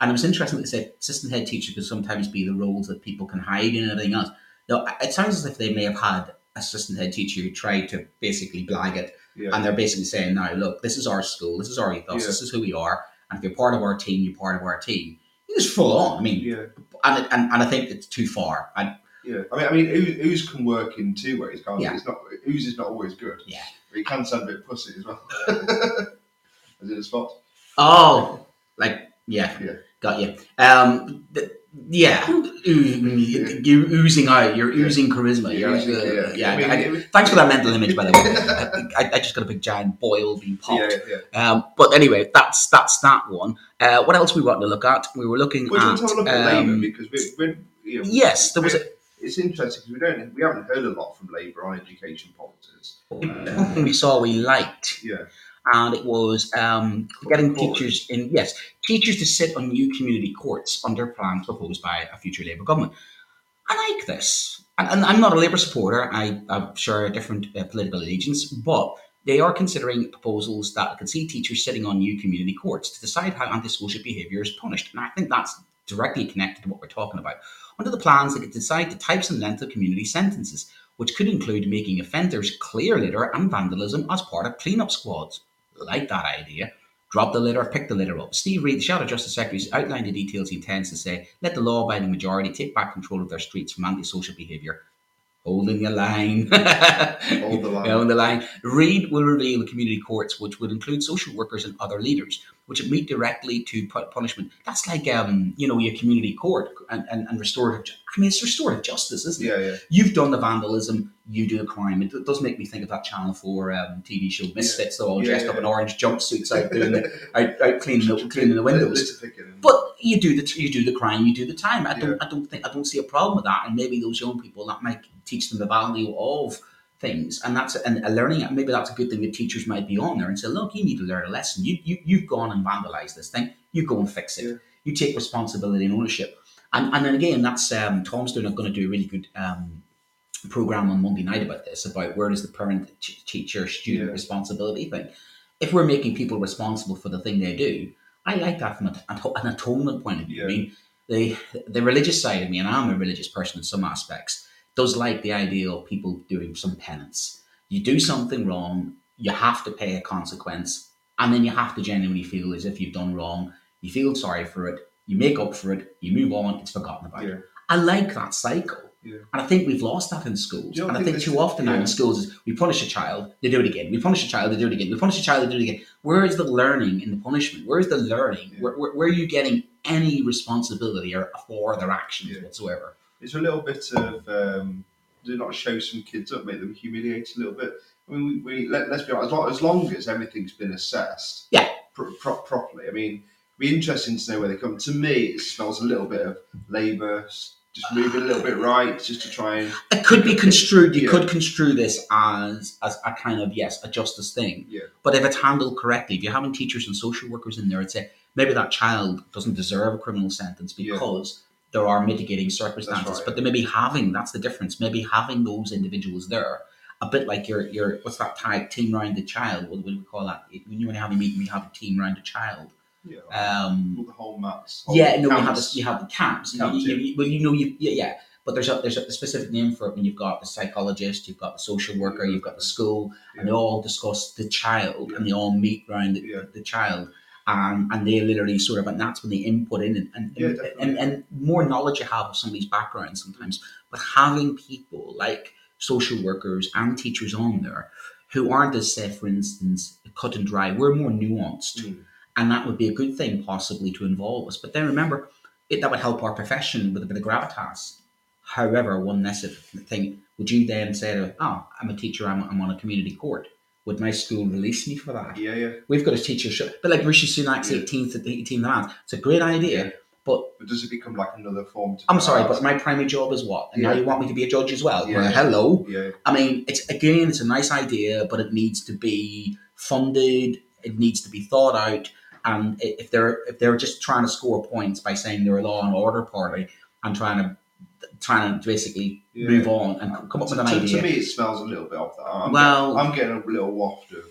and it was interesting that they said assistant head teacher could sometimes be the roles that people can hide in and everything else. Now, it sounds as if they may have had assistant head teacher who tried to basically blag it, Yeah. and they're basically saying, now, look, this is our school, this is our ethos, Yeah. this is who we are, and if you're part of our team, you're part of our team. It's full on. I mean, yeah. and, it- and, and I think it's too far. And Yeah, I mean, I mean, ooze, ooze can work in two ways. Can't Yeah. it? It's not ooze is not always good. Yeah. but it can sound a bit pussy as well. As in a spot. Oh, like yeah, Yeah. Got you. Um, th- yeah, you're oozing out. You're Yeah. oozing charisma. You're, uh, yeah. yeah. I I- thanks for that mental image, by the way. I, I just got a big giant boil being popped. Um, but anyway, that's that's that one. Uh, what else we want to look at? We were looking Well, at. want to have a look at um, because we, we, you know, yes, there was a, It's interesting because we don't we haven't heard a lot from Labour on education policies. we saw we liked, Yeah, and it was um, getting teachers in yes, teachers to sit on new community courts under plans proposed by a future Labour government. I like this, and, and I'm not a Labour supporter. I, I share a different uh, political allegiance, but they are considering proposals that can see teachers sitting on new community courts to decide how antisocial behaviour is punished, and I think that's directly connected to what we're talking about. Under the plans, they could decide the types and length of community sentences, which could include making offenders clear litter and vandalism as part of clean-up squads. Like that idea. Drop the litter, pick the litter up. Steve Reed, the Shadow Justice Secretary, has outlined the details he intends to say. Let the law abiding majority take back control of their streets from antisocial behaviour. Holding the line. Hold the line. Hold the line. Reed will reveal the community courts, which would include social workers and other leaders, which would meet directly to punishment. That's like, um, you know, your community court and, and, and restorative. I mean, it's restorative justice, isn't it? yeah, yeah. You've done the vandalism, you do the crime. It does make me think of that Channel Four um, TV show Misfits, though, all Yeah, dressed up yeah. in orange jumpsuits out doing the, out, out cleaning the cleaning the windows. But you do the you do the crime, you do the time. I don't Yeah. I don't think I don't see a problem with that. And maybe those young people that might teach them the value of things, and that's and a learning. Maybe that's a good thing that teachers might be on there and say, look, you need to learn a lesson. You you you've gone and vandalized this thing. You go and fix it. Yeah. You take responsibility and ownership. And and then again, that's um, Tom's doing. going to do a really good. Um, program on Monday night about this about where does the parent t- teacher student Yeah. responsibility thing. If we're making people responsible for the thing they do, I like that from a, an atonement point of view. I mean, the the religious side of me, and I'm a religious person in some aspects, does like the idea of people doing some penance. You do something wrong, you have to pay a consequence, and then you have to genuinely feel as if you've done wrong. You feel sorry for it, you make up for it, you move on, it's forgotten about. Yeah. I like that cycle. Yeah. And I think we've lost that in schools. And I think too often now in schools is we punish a child, they do it again. We punish a child, they do it again. We punish a child, they do it again. Where is the learning in the punishment? Where is the learning? Yeah. Where, where, where are you getting any responsibility or for their actions Yeah. whatsoever? It's a little bit of um, do not show some kids up, make them humiliate a little bit. I mean, we, we let, let's be honest. As long, as long as everything's been assessed, Yeah. pro- pro- properly. I mean, it'd be interesting to know where they come. To me, it smells a little bit of Labour just moving a little bit right, just to try and It could be construed. You Yeah. could construe this as as a kind of yes, a justice thing. Yeah. But if it's handled correctly, if you're having teachers and social workers in there, I'd say maybe that child doesn't deserve a criminal sentence Yeah. There are mitigating circumstances. right, But they may be having that's the difference. Maybe having those individuals there, a bit like your your what's that type team round the child? What do we call that? When you you have a meeting, we have a team round a child. you know, Um, the whole mats. yeah, no, we have camps. this, you have the camps. You- you, yeah. you- well, you know, you yeah, yeah. But there's a there's a specific name for it when you've got the psychologist, you've got the social worker, you've got the school, and they all discuss the child, and they all meet around the, Yeah. the child, and and they literally sort of, and that's when they input in, and and, Yeah, and and more knowledge you have of somebody's background sometimes, but having people like social workers and teachers on there who aren't as say, for instance, cut and dry, we're more nuanced Mm. and that would be a good thing possibly to involve us. But then remember, it, that would help our profession with a bit of gravitas. However, one necessary thing, would you then say to, oh, I'm a teacher, I'm, I'm on a community court. Would my school release me for that? Yeah, yeah. We've got a teacher show, but like Rishi Sunak's Yeah. 18th at the 18th land. It's a great idea, but But does it become like another form? To I'm sorry, but my primary job is what? And now you want me to be a judge as well? Yeah. Well, hello. yeah, I mean, it's again, it's a nice idea, but it needs to be funded. It needs to be thought out. And if they're if they're just trying to score points by saying they're a law and order party and trying to trying to basically Yeah. move on and come up to, with an to- idea, to me, it smells a little bit of that. I'm, Well- I'm getting a little waft of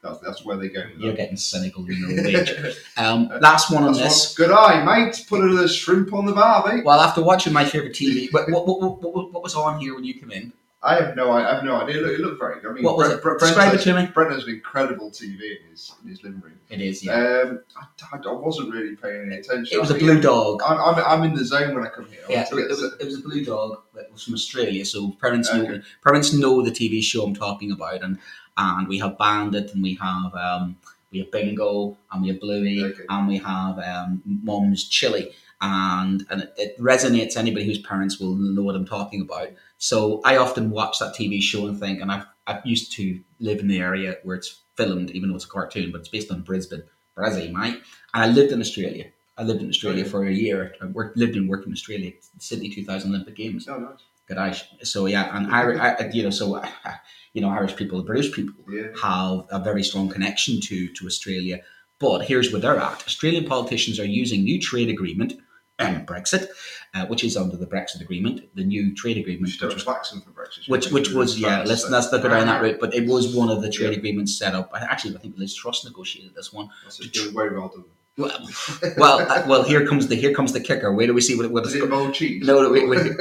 that's, that's where they go. With you're that. getting cynical you know. Um, last one on That's this. one- Good eye, mate. Put a shrimp on the barbie. Well, after watching my favorite TV, what, what, what, what was on here when you came in? I have no, I have no idea. Look, it looked very good. I mean, What was Brent, it? Brent, Describe it to me. Brent has incredible TV in his in his living room. It is, yeah. Um, I, I, I wasn't really paying any attention. it was a I blue dog. I'm, I'm, I'm in the zone when I come here. I Yeah, it, was, it was a blue dog that was from Australia. So parents know parents know the TV show I'm talking about, and and we have Bandit, and we have um, we have Bingo, and we have Bluey, Okay. and we have um, Mum's Chilli, and and it, it resonates. Anybody whose parents will know what I'm talking about. So I often watch that TV show and think, and I've I used to live in the area where it's filmed, even though it's a cartoon, but it's based on Brisbane, Brazil, mate. And I lived in Australia. I lived in Australia for a year. I worked, lived and worked in Australia. Sydney 2000 Olympic Games. Oh, nice. Good Irish. So yeah, and I, I you know, so you know, Irish people, British people Yeah. have a very strong connection to to Australia. But here's where they're at: Australian politicians are using new trade agreement, Brexit, uh, which is under the Brexit agreement, the new trade agreement, which was breakfast. which which was yeah. Let's let's not go down that route. But it was one of the trade Yeah. agreements set up. I- Actually, I think Liz Truss negotiated this one. That's doing very well done. Well, well, uh, well. Here comes the here comes the kicker. Where do we see what what Does it involve cheese? No, wait, wait,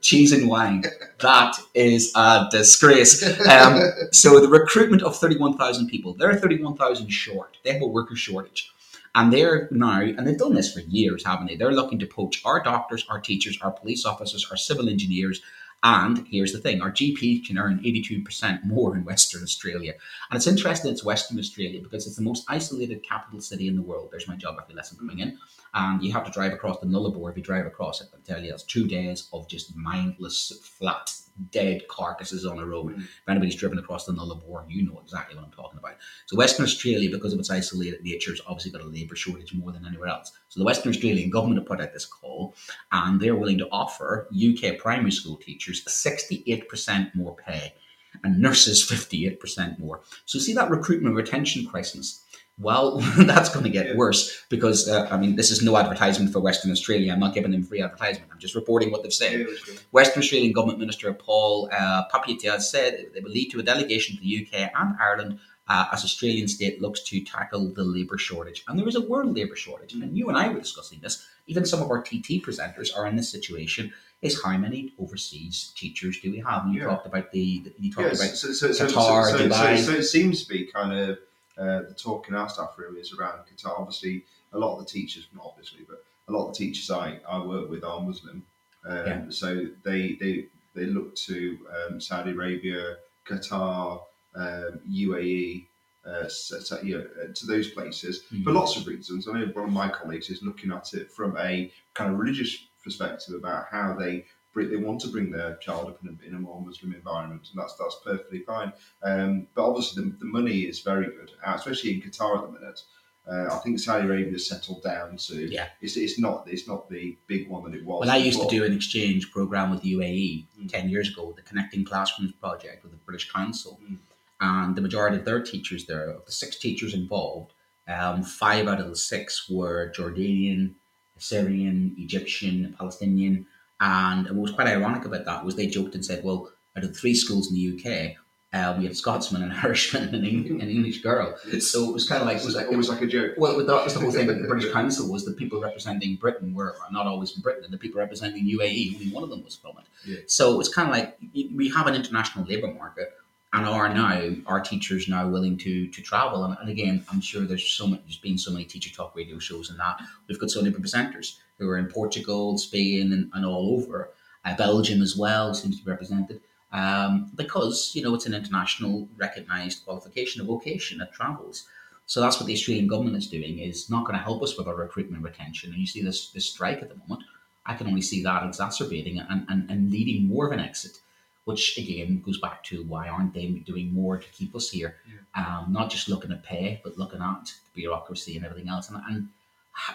cheese and wine. That is a disgrace. Um, so the recruitment of 31,000 people, they're 31,000 short. They have a worker shortage. And they're now, and they've done this for years, haven't they? They're looking to poach our doctors, our teachers, our police officers, our civil engineers. And here's the thing our GP can earn 82% more in Western Australia. And it's interesting it's Western Australia because it's the most isolated capital city in the world. There's my geography lesson coming in. And you have to drive across the Nullarbor. If you drive across it, I'll tell you, it's two days of just mindless, flat, dead carcasses on a road. Mm. If anybody's driven across the Nullarbor, you know exactly what I'm talking about. So Western Australia, because of its isolated nature, has obviously got a labour shortage more than anywhere else. So the Western Australian government have put out this call, and they're willing to offer UK primary school teachers 68% more pay, and nurses 58% more. So see that recruitment retention crisis. Well, that's going to get worse because uh, I mean this is no advertisement for Western Australia. I'm not giving them free advertisement. I'm just reporting what they've said. Yeah, it. Western Australian Government Minister Paul uh, Papalia said they will lead to a delegation to the UK and Ireland uh, as Australian state looks to tackle the labour shortage. And there is a world labour shortage. And you and I were discussing this. Even some of our TT presenters are in this situation. Is how many overseas teachers do we have? And you Yeah. talked about the, you talked Yes, about so, so, so, Qatar, so, so, Dubai. so, so it seems to be kind of uh, the talk in our staff room is around Qatar. Obviously, a lot of the teachers, not obviously, but a lot of the teachers I, I work with are Muslim. Um, Yeah. So they, they they look to um, Saudi Arabia, Qatar, um, UAE, uh, so, you know, uh, to those places for Mhm. lots of reasons. I know one of my colleagues is looking at it from a kind of religious perspective about how they they want to bring their child up in a, in a more Muslim environment, and that's that's perfectly fine. Um, but obviously, the, the money is very good, uh, especially in Qatar at the minute. Uh, I think Saudi Arabia has settled down to Yeah. It's, it's not it's not the big one that it was. Well, I used to do an exchange program with the UAE Mm. 10 years ago, the Connecting Classrooms project with the British Council. Mm. And the majority of their teachers there, of the six teachers involved, um, five out of the six were Jordanian, Syrian, Egyptian, Palestinian. And what was quite ironic about that was they joked and said, well, out of three schools in the UK, uh, we had Scotsman, an Irishman, and an, Eng- an English girl. So it was kind of like, it was like, like a joke. well, that was the whole thing with the British Council was the people representing Britain were not always from Britain, and the people representing UAE, only one of them was from it. Yeah. So it's kind of like we have an international labour market, and are now our teachers now willing to to travel. And, and again, I'm sure there's so much, there's been so many teacher talk radio shows and that we've got so many presenters who are in Portugal, Spain, and, and all over. Uh, Belgium as well seems to be represented. Um, because you know it's an international recognised qualification, a vocation that travels. So that's what the Australian government is doing is not going to help us with our recruitment retention. And you see this this strike at the moment. I can only see that exacerbating and, and, and leading more of an exit, which again goes back to why aren't they doing more to keep us here? Um, not just looking at pay, but looking at bureaucracy and everything else. And, and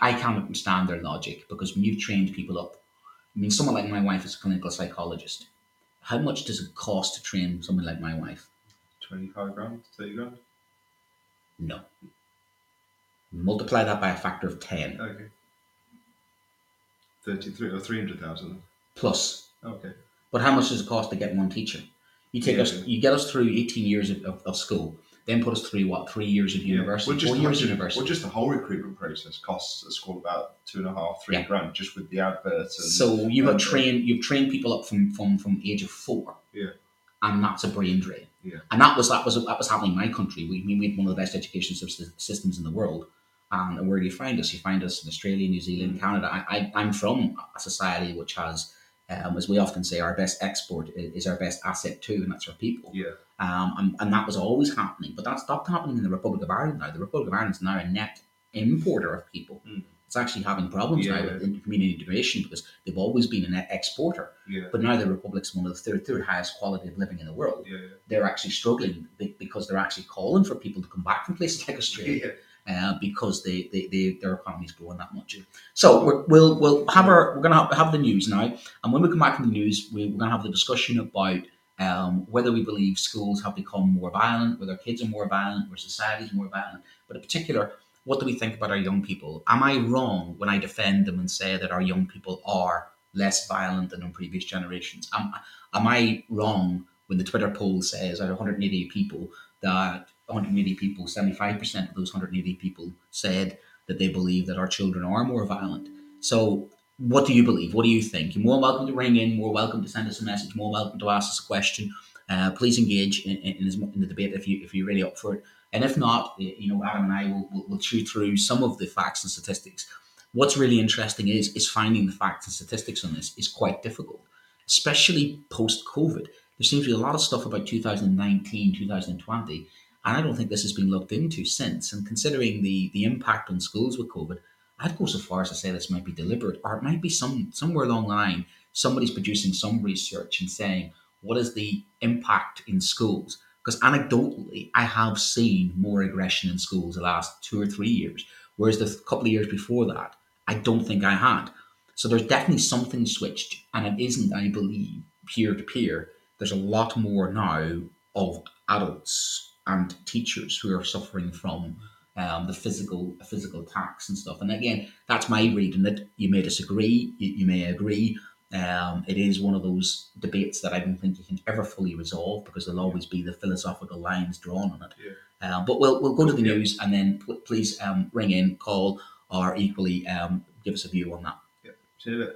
I can't understand their logic because when you've trained people up, I mean, someone like my wife is a clinical psychologist. How much does it cost to train someone like my wife? 25 grand, 30 grand. No. Multiply that by a factor of 10 Okay. 33 or 300,000. plus. Okay. But how much does it cost to get one teacher? You take Yeah. us, you get us through 18 years of, of, of school, then put us through what, three years of university, Well, just, four the, years of university. well, just the whole recruitment process costs a school about two and a half, three Yeah. grand, just with the adverts. And, So you have and, uh, trained you've trained people up from from from age of four. Yeah. And that's a brain drain. Yeah. And that was that was that was happening in my country. We we had one of the best education systems in the world. And where do you find us? You find us in Australia, New Zealand, Mm. Canada. I, I I'm from a society which has, um, as we often say, our best export is, our best asset too, and that's our people. Yeah. Um, and, and that was always happening, but that stopped happening in the Republic of Ireland now. The Republic of Ireland is now a net importer of people. Mm. It's actually having problems now with community integration because they've always been a net exporter. Yeah. But now the Republic's one of the third, third highest quality of living in the world. Yeah. They're actually struggling because they're actually calling for people to come back from places like Australia Yeah. Uh, because they, they, they their economy's growing that much. So we're, we'll we'll have our we're gonna have, have the news now, and when we come back from the news, we, we're gonna have the discussion about um, whether we believe schools have become more violent, whether kids are more violent, whether society is more violent, but in particular. What do we think about our young people? Am I wrong when I defend them and say that our young people are less violent than in previous generations? Am, am I wrong when the Twitter poll says out of 180 people that 180 people, 75% of those 180 people said that they believe that our children are more violent. So, what do you believe? What do you think? You're more welcome to ring in, more welcome to send us a message, more welcome to ask us a question. Uh, please engage in, in, in, the debate if, you, if you're really up for it. And if not, you know, Adam and I will, will, will chew through some of the facts and statistics. What's really interesting is is finding the facts and statistics on this is quite difficult, especially post COVID. There seems to be a lot of stuff about 2019, 2020, and I don't think this has been looked into since. And considering the the impact on schools with COVID, I'd go so far as to say this might be deliberate, or it might be some somewhere along the line somebody's producing some research and saying what is the impact in schools. Because anecdotally, I have seen more aggression in schools the last two or three years, whereas the couple of years before that, I don't think I had. So there's definitely something switched, and it isn't, I believe, peer to peer. There's a lot more now of adults and teachers who are suffering from um, the physical physical attacks and stuff. And again, that's my reading. That you may disagree, you, you may agree. Um, it is one of those debates that I don't think you can ever fully resolve because there'll always be the philosophical lines drawn on it. Yeah. Um, but we'll we'll go to the Yeah. news and then pl- please um, ring in, call, or equally um, give us a view on that. See you later.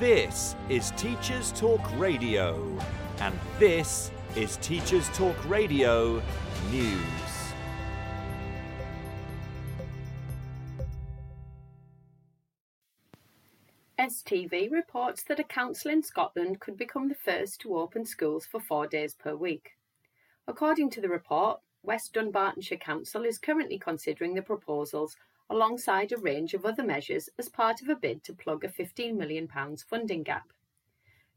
This is Teachers Talk Radio, and this is Teachers Talk Radio News. STV reports that a council in Scotland could become the first to open schools for four days per week. According to the report, West Dunbartonshire Council is currently considering the proposals alongside a range of other measures as part of a bid to plug a £15 million funding gap.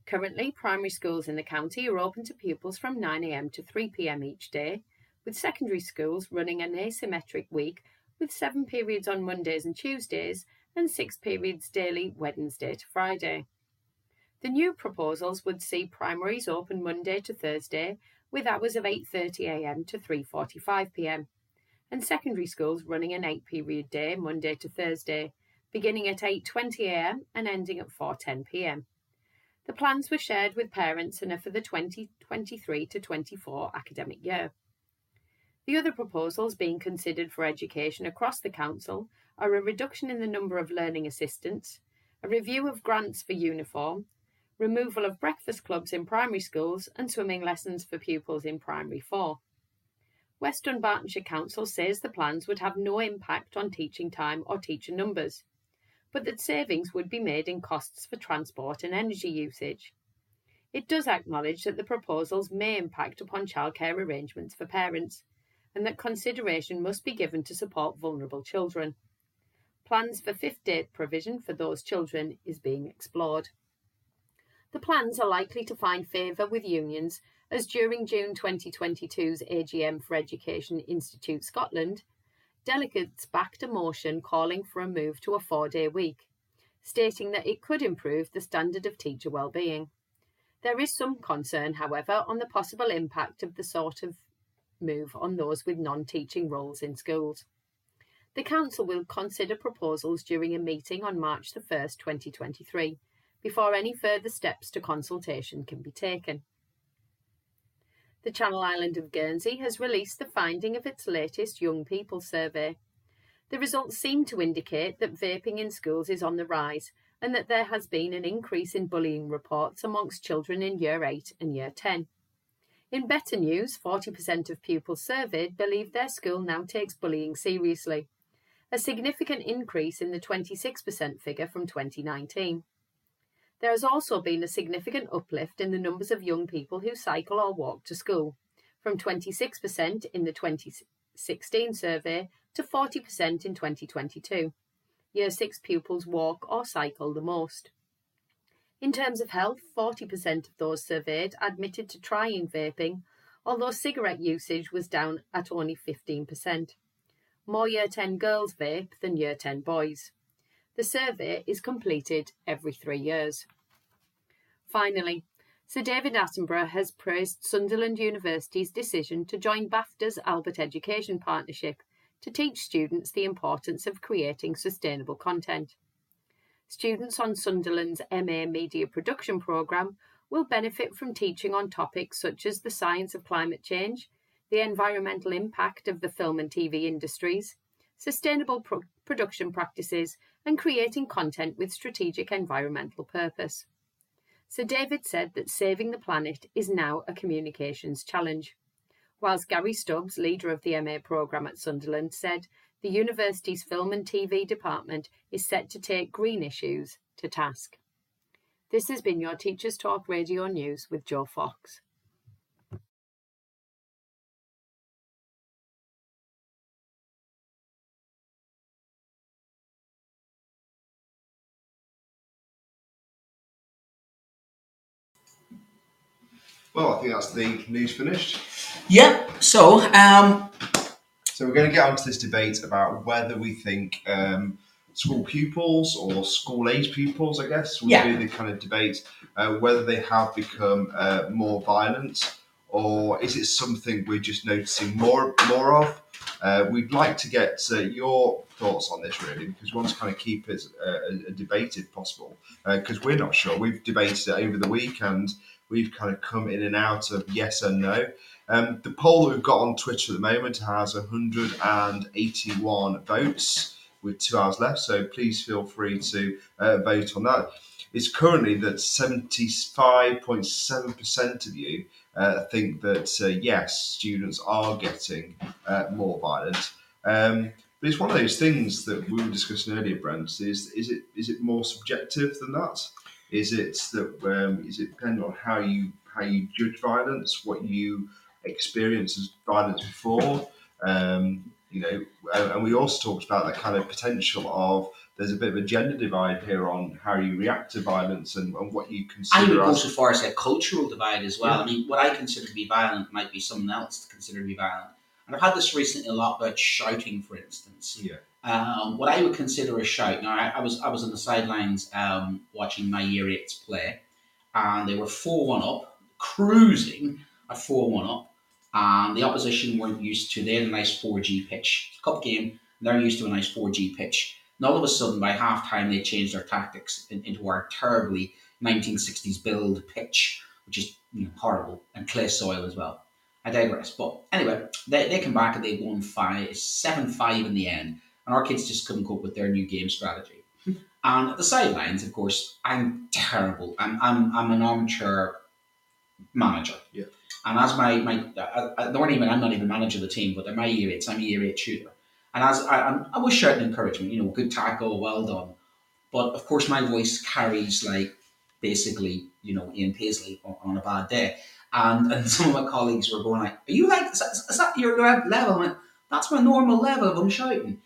Currently, primary schools in the county are open to pupils from 9am to 3pm each day, with secondary schools running an asymmetric week with seven periods on Mondays and Tuesdays and six periods daily Wednesday to Friday. The new proposals would see primaries open Monday to Thursday with hours of 8.30am to 3.45pm and secondary schools running an eight period day Monday to Thursday, beginning at 8.20am and ending at 4.10pm. The plans were shared with parents and are for the 2023 to 24 academic year. The other proposals being considered for education across the Council are a reduction in the number of learning assistants, a review of grants for uniform, removal of breakfast clubs in primary schools, and swimming lessons for pupils in primary four. West Dunbartonshire Council says the plans would have no impact on teaching time or teacher numbers, but that savings would be made in costs for transport and energy usage. It does acknowledge that the proposals may impact upon childcare arrangements for parents, and that consideration must be given to support vulnerable children. Plans for fifth day provision for those children is being explored. The plans are likely to find favour with unions as during June 2022's AGM for Education Institute Scotland, delegates backed a motion calling for a move to a four day week, stating that it could improve the standard of teacher well-being. There is some concern, however, on the possible impact of the sort of move on those with non teaching roles in schools. The Council will consider proposals during a meeting on March the 1st, 2023, before any further steps to consultation can be taken. The Channel Island of Guernsey has released the finding of its latest Young People survey. The results seem to indicate that vaping in schools is on the rise and that there has been an increase in bullying reports amongst children in Year 8 and Year 10. In better news, 40% of pupils surveyed believe their school now takes bullying seriously, a significant increase in the 26% figure from 2019. There has also been a significant uplift in the numbers of young people who cycle or walk to school, from 26% in the 2016 survey to 40% in 2022. Year 6 pupils walk or cycle the most. In terms of health, 40% of those surveyed admitted to trying vaping, although cigarette usage was down at only 15%. More Year 10 girls vape than Year 10 boys. The survey is completed every three years. Finally, Sir David Attenborough has praised Sunderland University's decision to join BAFTA's Albert Education Partnership to teach students the importance of creating sustainable content. Students on Sunderland's MA Media Production programme will benefit from teaching on topics such as the science of climate change, the environmental impact of the film and TV industries, sustainable pro- production practices, and creating content with strategic environmental purpose. Sir David said that saving the planet is now a communications challenge. Whilst Gary Stubbs, leader of the MA programme at Sunderland, said the university's film and TV department is set to take green issues to task. This has been your Teachers Talk Radio News with Joe Fox. Well, I think that's the news finished. Yeah. So, um, So we're going to get onto this debate about whether we think um, school pupils or school age pupils, I guess, would Yeah. be the kind of debate, uh, whether they have become uh, more violent or is it something we're just noticing more more of? Uh, we'd like to get uh, your thoughts on this really because we want to kind of keep it uh, a, a debate if possible because we're not sure. We've debated it over the week and we've kind of come in and out of yes and no. Um, the poll that we've got on Twitter at the moment has 181 votes with two hours left, so please feel free to uh, vote on that. It's currently that 75.7% of you uh, think that uh, yes, students are getting uh, more violent. Um, but it's one of those things that we were discussing earlier, Brent. Is is it is it more subjective than that? Is it that um, is it dependent on how you how you judge violence, what you experience as violence before? Um, you know, and we also talked about the kind of potential of there's a bit of a gender divide here on how you react to violence and, and what you consider. I would go so far as a cultural divide as well. I mean, what I consider to be violent might be someone else to consider to be violent. And I've had this recently a lot about shouting, for instance. yeah. Um, what I would consider a shout. Now, I, I was I was on the sidelines um, watching my year eights play, and they were four one up, cruising at four one up, and the opposition weren't used to. They had a nice four G pitch, It's a cup game. They're used to a nice four G pitch. And all of a sudden, by half time, they changed their tactics in, into our terribly 1960s build pitch, which is you know, horrible, and clay soil as well. I digress. But anyway, they, they come back and they won five, seven five in the end, and our kids just couldn't cope with their new game strategy. and at the sidelines, of course, I'm terrible. I'm I'm, I'm an armchair manager. Yeah. And as my my, I, I, not even I'm not even manager of the team, but they're my year eights, I'm a year eight shooter. And as I, I was shouting encouragement, you know, good tackle, well done. But of course, my voice carries like basically, you know, Ian Paisley on, on a bad day. And, and some of my colleagues were going like, "Are you like is that, is that your level?" I went, "That's my normal level of I'm shouting."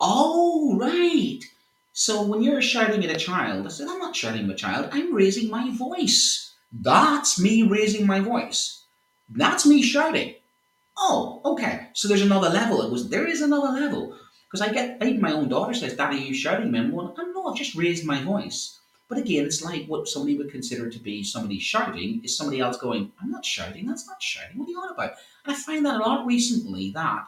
Oh right. So when you're shouting at a child, I said, "I'm not shouting at a child. I'm raising my voice. That's me raising my voice. That's me shouting." Oh, okay. So there's another level. It was there is another level because I get even my own daughter says, "Daddy, you shouting?" Me, I'm going, "I'm not. I've just raised my voice." But again, it's like what somebody would consider to be somebody shouting is somebody else going, "I'm not shouting. That's not shouting. What are you on about?" And I find that a lot recently that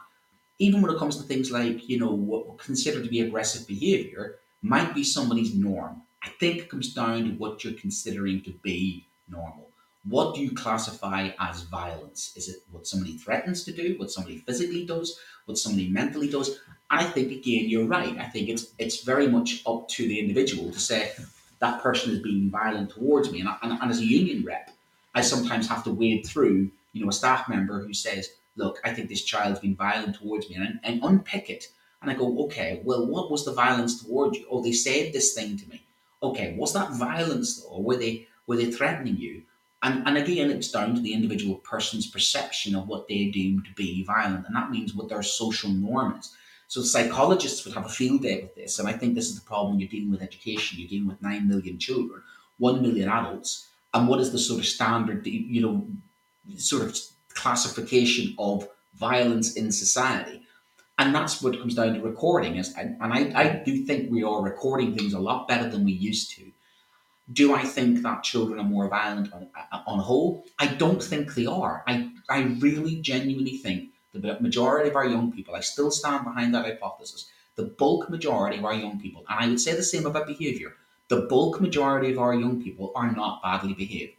even when it comes to things like you know what we consider to be aggressive behaviour might be somebody's norm. I think it comes down to what you're considering to be normal. What do you classify as violence? Is it what somebody threatens to do, what somebody physically does, what somebody mentally does? And I think again, you're right. I think it's it's very much up to the individual to say that person is being violent towards me. And, and, and as a union rep, I sometimes have to wade through, you know, a staff member who says, "Look, I think this child's been violent towards me," and, and unpick it. And I go, "Okay, well, what was the violence towards you? Oh, they said this thing to me. Okay, was that violence though? Or were they were they threatening you?" And, and again, it's down to the individual person's perception of what they deem to be violent, and that means what their social norm is. So psychologists would have a field day with this, and I think this is the problem you're dealing with education. You're dealing with nine million children, one million adults, and what is the sort of standard, you know, sort of classification of violence in society? And that's what comes down to recording. Is and and I, I do think we are recording things a lot better than we used to. Do I think that children are more violent on, uh, on whole? I don't think they are. I, I really genuinely think the majority of our young people, I still stand behind that hypothesis, the bulk majority of our young people, and I would say the same about behaviour, the bulk majority of our young people are not badly behaved.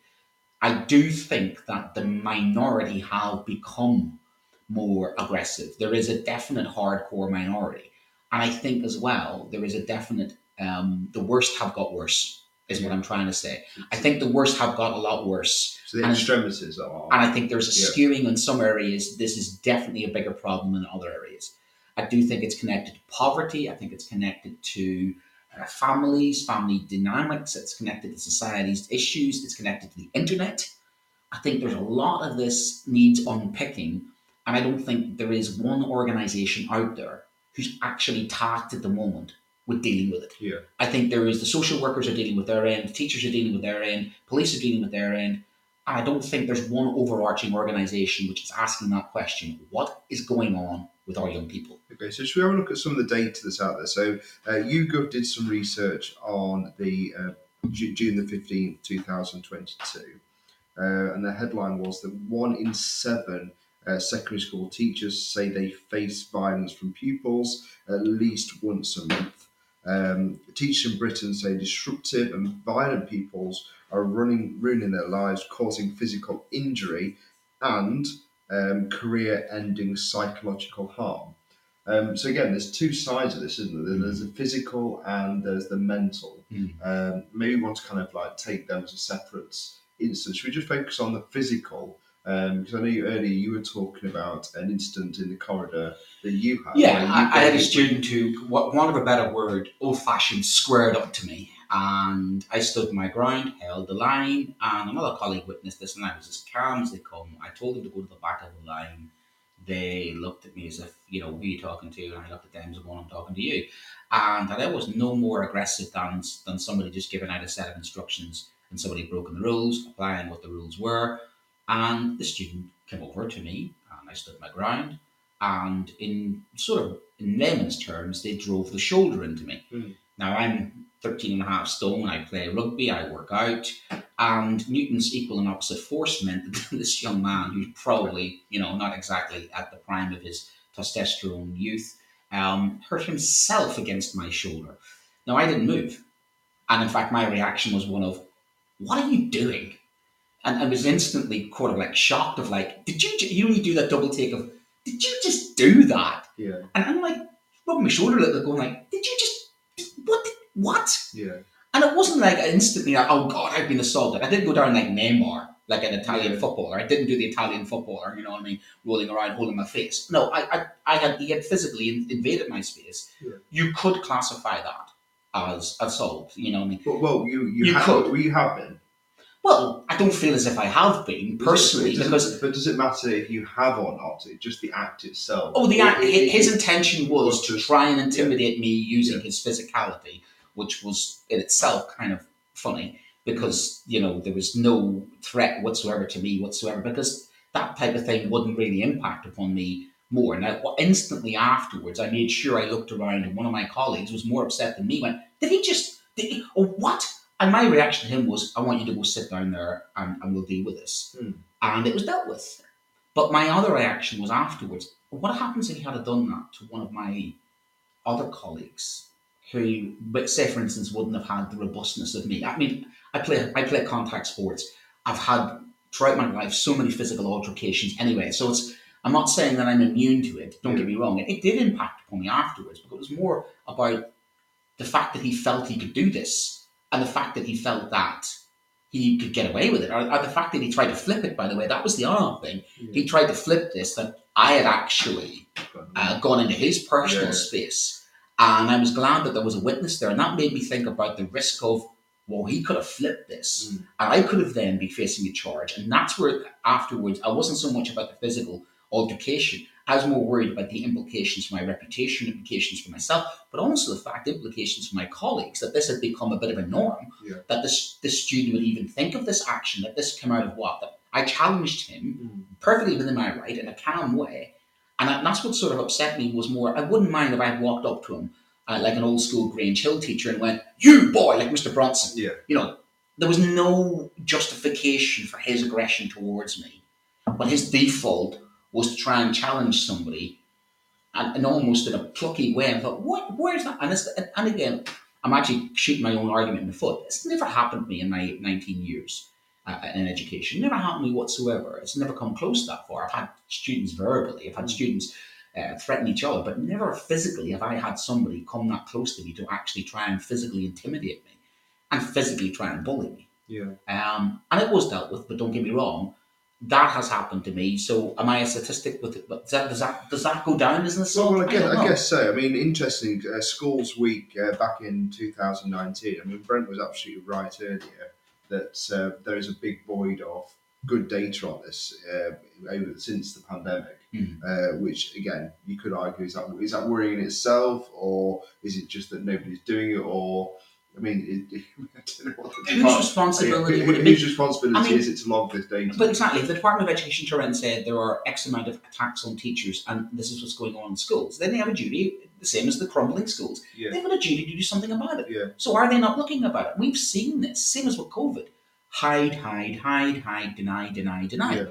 I do think that the minority have become more aggressive. There is a definite hardcore minority. And I think as well, there is a definite, um, the worst have got worse, is what I'm trying to say. I think the worst have got a lot worse. So the And- extremities are. And I think there's a Yeah. skewing in some areas. This is definitely a bigger problem than other areas. I do think it's connected to poverty. I think it's connected to families, family dynamics. It's connected to society's issues. It's connected to the internet. I think there's a lot of this needs unpicking. And I don't think there is one organization out there who's actually tasked at the moment with dealing with it. Yeah. I think there is the social workers are dealing with their end, teachers are dealing with their end, police are dealing with their end. And I don't think there's one overarching organization which is asking that question what is going on with our young people? Okay, so should we have a look at some of the data that's out there? So, uh, YouGov did some research on the uh, June the 15th, 2022, uh, and the headline was that one in seven uh, secondary school teachers say they face violence from pupils at least once a month. Um, teachers in Britain say disruptive and violent pupils are running, ruining their lives, causing physical injury and um, career-ending psychological harm. Um, so again, there's two sides of this, isn't there? There's the physical and there's the mental. Mm. Um, maybe we want to kind of like take them as a separate instance. Should we just focus on the physical? Um, because I know you, earlier you were talking about an incident in the corridor that you had. Yeah, you I, I had a student who, wa- want of a better word, old fashioned, squared up to me. And I stood my ground, held the line, and another colleague witnessed this, and I was as calm as they come. I told them to go to the back of the line. They looked at me as if, you know, who are you talking to? And I looked at them as one, I'm talking to you. And I was no more aggressive than, than somebody just giving out a set of instructions and somebody broken the rules, applying what the rules were. And the student came over to me, and I stood my ground and in sort of in layman's terms, they drove the shoulder into me. Mm. Now I'm 13 and a half stone, I play rugby, I work out, and Newton's equal and opposite force meant that this young man, who's probably, you know, not exactly at the prime of his testosterone youth, um, hurt himself against my shoulder. Now I didn't move. And in fact, my reaction was one of, what are you doing? And I was instantly kind of like shocked of like, did you? You only do that double take of, did you just do that? Yeah, And I'm like rubbing my shoulder a little, going like, did you just what? did- What? yeah, And it wasn't like instantly like, oh God, I've been assaulted. I didn't go down like Neymar, like an Italian Yeah. footballer. I didn't do the Italian footballer, you know what I mean, rolling around holding my face. No, I, I, I had he had physically invaded my space. Yeah. You could classify that as assault, you know what I mean? but well, you you, You have, could. well, you have been Well, I don't feel as if I have been personally it- because but does it matter if you have or not? It just the act itself. oh, the act, It- his intention was was to just- try and intimidate me using Yeah. his physicality, which was in itself kind of funny because you know there was no threat whatsoever to me whatsoever because that type of thing wouldn't really impact upon me more. Now, what- instantly afterwards, I made sure I looked around, and one of my colleagues was more upset than me. Went, did he just? Did he, oh, what? And my reaction to him was, I want you to go sit down there, and, and we'll deal with this. Hmm. And it was dealt with. But my other reaction was afterwards. What happens if he had done that to one of my other colleagues? who, but say for instance, wouldn't have had the robustness of me. I mean, I play I play contact sports. I've had throughout my life so many physical altercations anyway. So it's I'm not saying that I'm immune to it. Don't get me wrong. It, it did impact upon me afterwards, but it was more about the fact that he felt he could do this, and the fact that he felt that he could get away with it, or, or the fact that he tried to flip it. By the way, that was the other thing. He tried to flip this that I had actually uh, gone into his personal Yeah. space. And I was glad that there was a witness there. And that made me think about the risk of, well, he could have flipped this. Mm. And I could have then been facing a charge. And that's where afterwards, I wasn't so much about the physical altercation. I was more worried about the implications for my reputation, implications for myself, but also the fact, implications for my colleagues, that this had become a bit of a norm, Yeah. that this, this student would even think of this action, that this came out of what? That I challenged him Mm. perfectly within my right in a calm way. And that- that's what sort of upset me was more, I wouldn't mind if I had walked up to him uh, like an old school Grange Hill teacher and went, You boy, like Mr. Bronson. Yeah. You know, there was no justification for his aggression towards me. But his default was to try and challenge somebody and, and almost in a plucky way. And I thought, what, where's that? And, it's, and again, I'm actually shooting my own argument in the foot. It's never happened to me in my 19 years uh, in education. Never happened to me whatsoever. It's never come close that far. I've had students verbally, I've had students uh, threaten each other, but never physically have I had somebody come that close to me to actually try and physically intimidate me and physically try and bully me. Yeah. Um, and it was dealt with, but don't get me wrong, that has happened to me. So am I a statistic with it? But does that does that, does that go down as an assault? Well, I guess, don't I guess so. I mean, interesting. Uh, Schools Week uh, back in 2019. I mean, Brent was absolutely right earlier that uh, there is a big void of good data on this uh, over since the pandemic. Mhm. Uh, which again, you could argue is that is that worrying in itself, or is it just that nobody's doing it, or I mean, it, I don't know what Whose responsibility Who- would it be? whose responsibility I mean- is it to log this data? But exactly, if the Department of Education turned around and said there are X amount of attacks on teachers and this is what's going on in schools, then they have a duty, the same as the crumbling schools, yeah, they've got a duty to do something about it. yeah, So are they not looking about it? We've seen this, same as with COVID. Hide, hide, hide, hide, deny, deny, deny. yeah.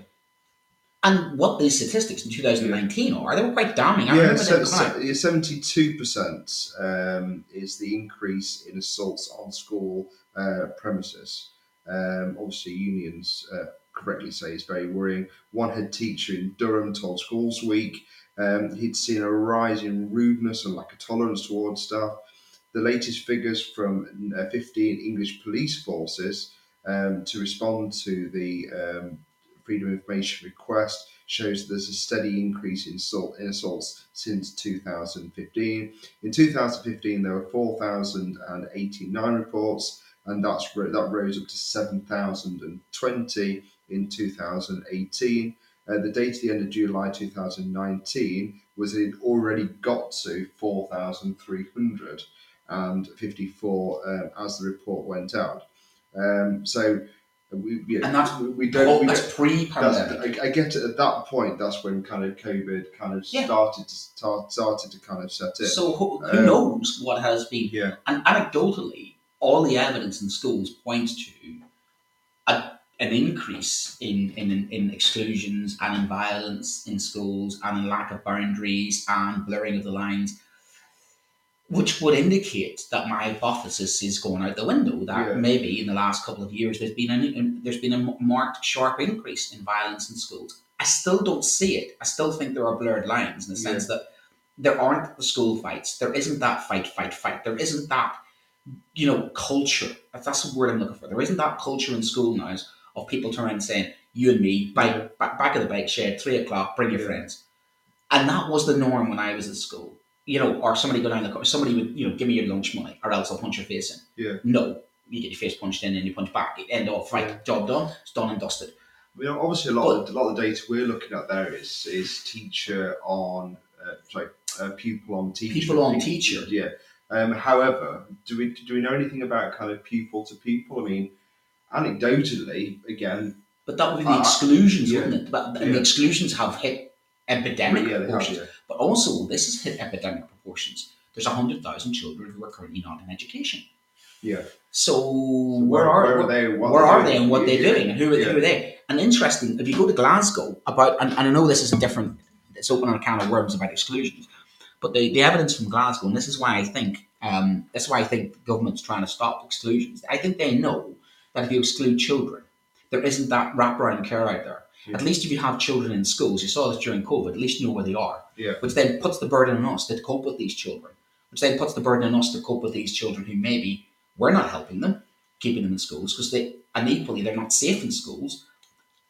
And what these statistics in 2019 are, they were quite damning. I Yeah, remember so, them so, seventy-two percent um, is the increase in assaults on school uh, premises. Um, obviously, unions uh, correctly say it's very worrying. One head teacher in Durham told Schools Week um, he'd seen a rise in rudeness and lack of tolerance towards staff. The latest figures from uh, 15 English police forces um, to respond to the um, Freedom of Information request shows there's a steady increase in, assault, in assaults since 2015. In 2015, there were 4,089 reports, and that's that rose up to 7,020 in 2018. Uh, the date at the end of July 2019 was it already got to 4,354 um, as the report went out. Um, so we, yeah, And that's- we don't. Oh, we that's pre-pandemic. I, I get it, at that point. That's when kind of COVID kind of Yeah. started to start, started to kind of set in. So who, who Um, knows what has been yeah, And anecdotally, all the evidence in schools points to a, an increase in, in, in exclusions and in violence in schools and in lack of boundaries and blurring of the lines. Which would indicate that my hypothesis is going out the window. That Yeah. maybe in the last couple of years there's been an, um, there's been a marked sharp increase in violence in schools. I still don't see it. I still think there are blurred lines in the sense that there aren't the school fights. There isn't that fight, fight, fight. There isn't that you know culture. That's the word I'm looking for. There isn't that culture in school now of people turning and saying, "You and me, bike, back, back of the bike shed, three o'clock, bring your Yeah. friends." And that was the norm when I was at school. You know, or somebody go down the co- somebody would you know give me your lunch money, or else I'll punch your face in. Yeah. No, you get your face punched in and you punch back. It end off, right, job done. It's done and dusted. I mean, obviously, a lot, of, a lot of the data we're looking at there is is teacher on, uh, sorry, uh, pupil on teacher. People on teacher. Yeah. Um, however, do we do we know anything about kind of pupil to pupil? I mean, anecdotally, again, But that would be the Uh, exclusions, yeah. wouldn't it? But, and Yeah. the exclusions have hit epidemic yeah, they have, yeah. But also, this has hit epidemic proportions. There's 100,000 children who are currently not in education. Yeah. So, So where, are, where where, are they? What where they're they and what they're Yeah. doing and who are, Yeah. who are they? And interesting, if you go to Glasgow, about, and, and I know this is a different, it's opening a can of worms about exclusions, but the, the evidence from Glasgow, and this is why I think, um, that's why I think the government's trying to stop exclusions. I think they know that if you exclude children, there isn't that wraparound care out there. Yeah. At least if you have children in schools, you saw this during COVID, at least you know where they are. Yeah. Which then puts the burden on us to cope with these children. Which then puts the burden on us to cope with these children who maybe we're not helping them, keeping them in schools, because they and equally they're not safe in schools.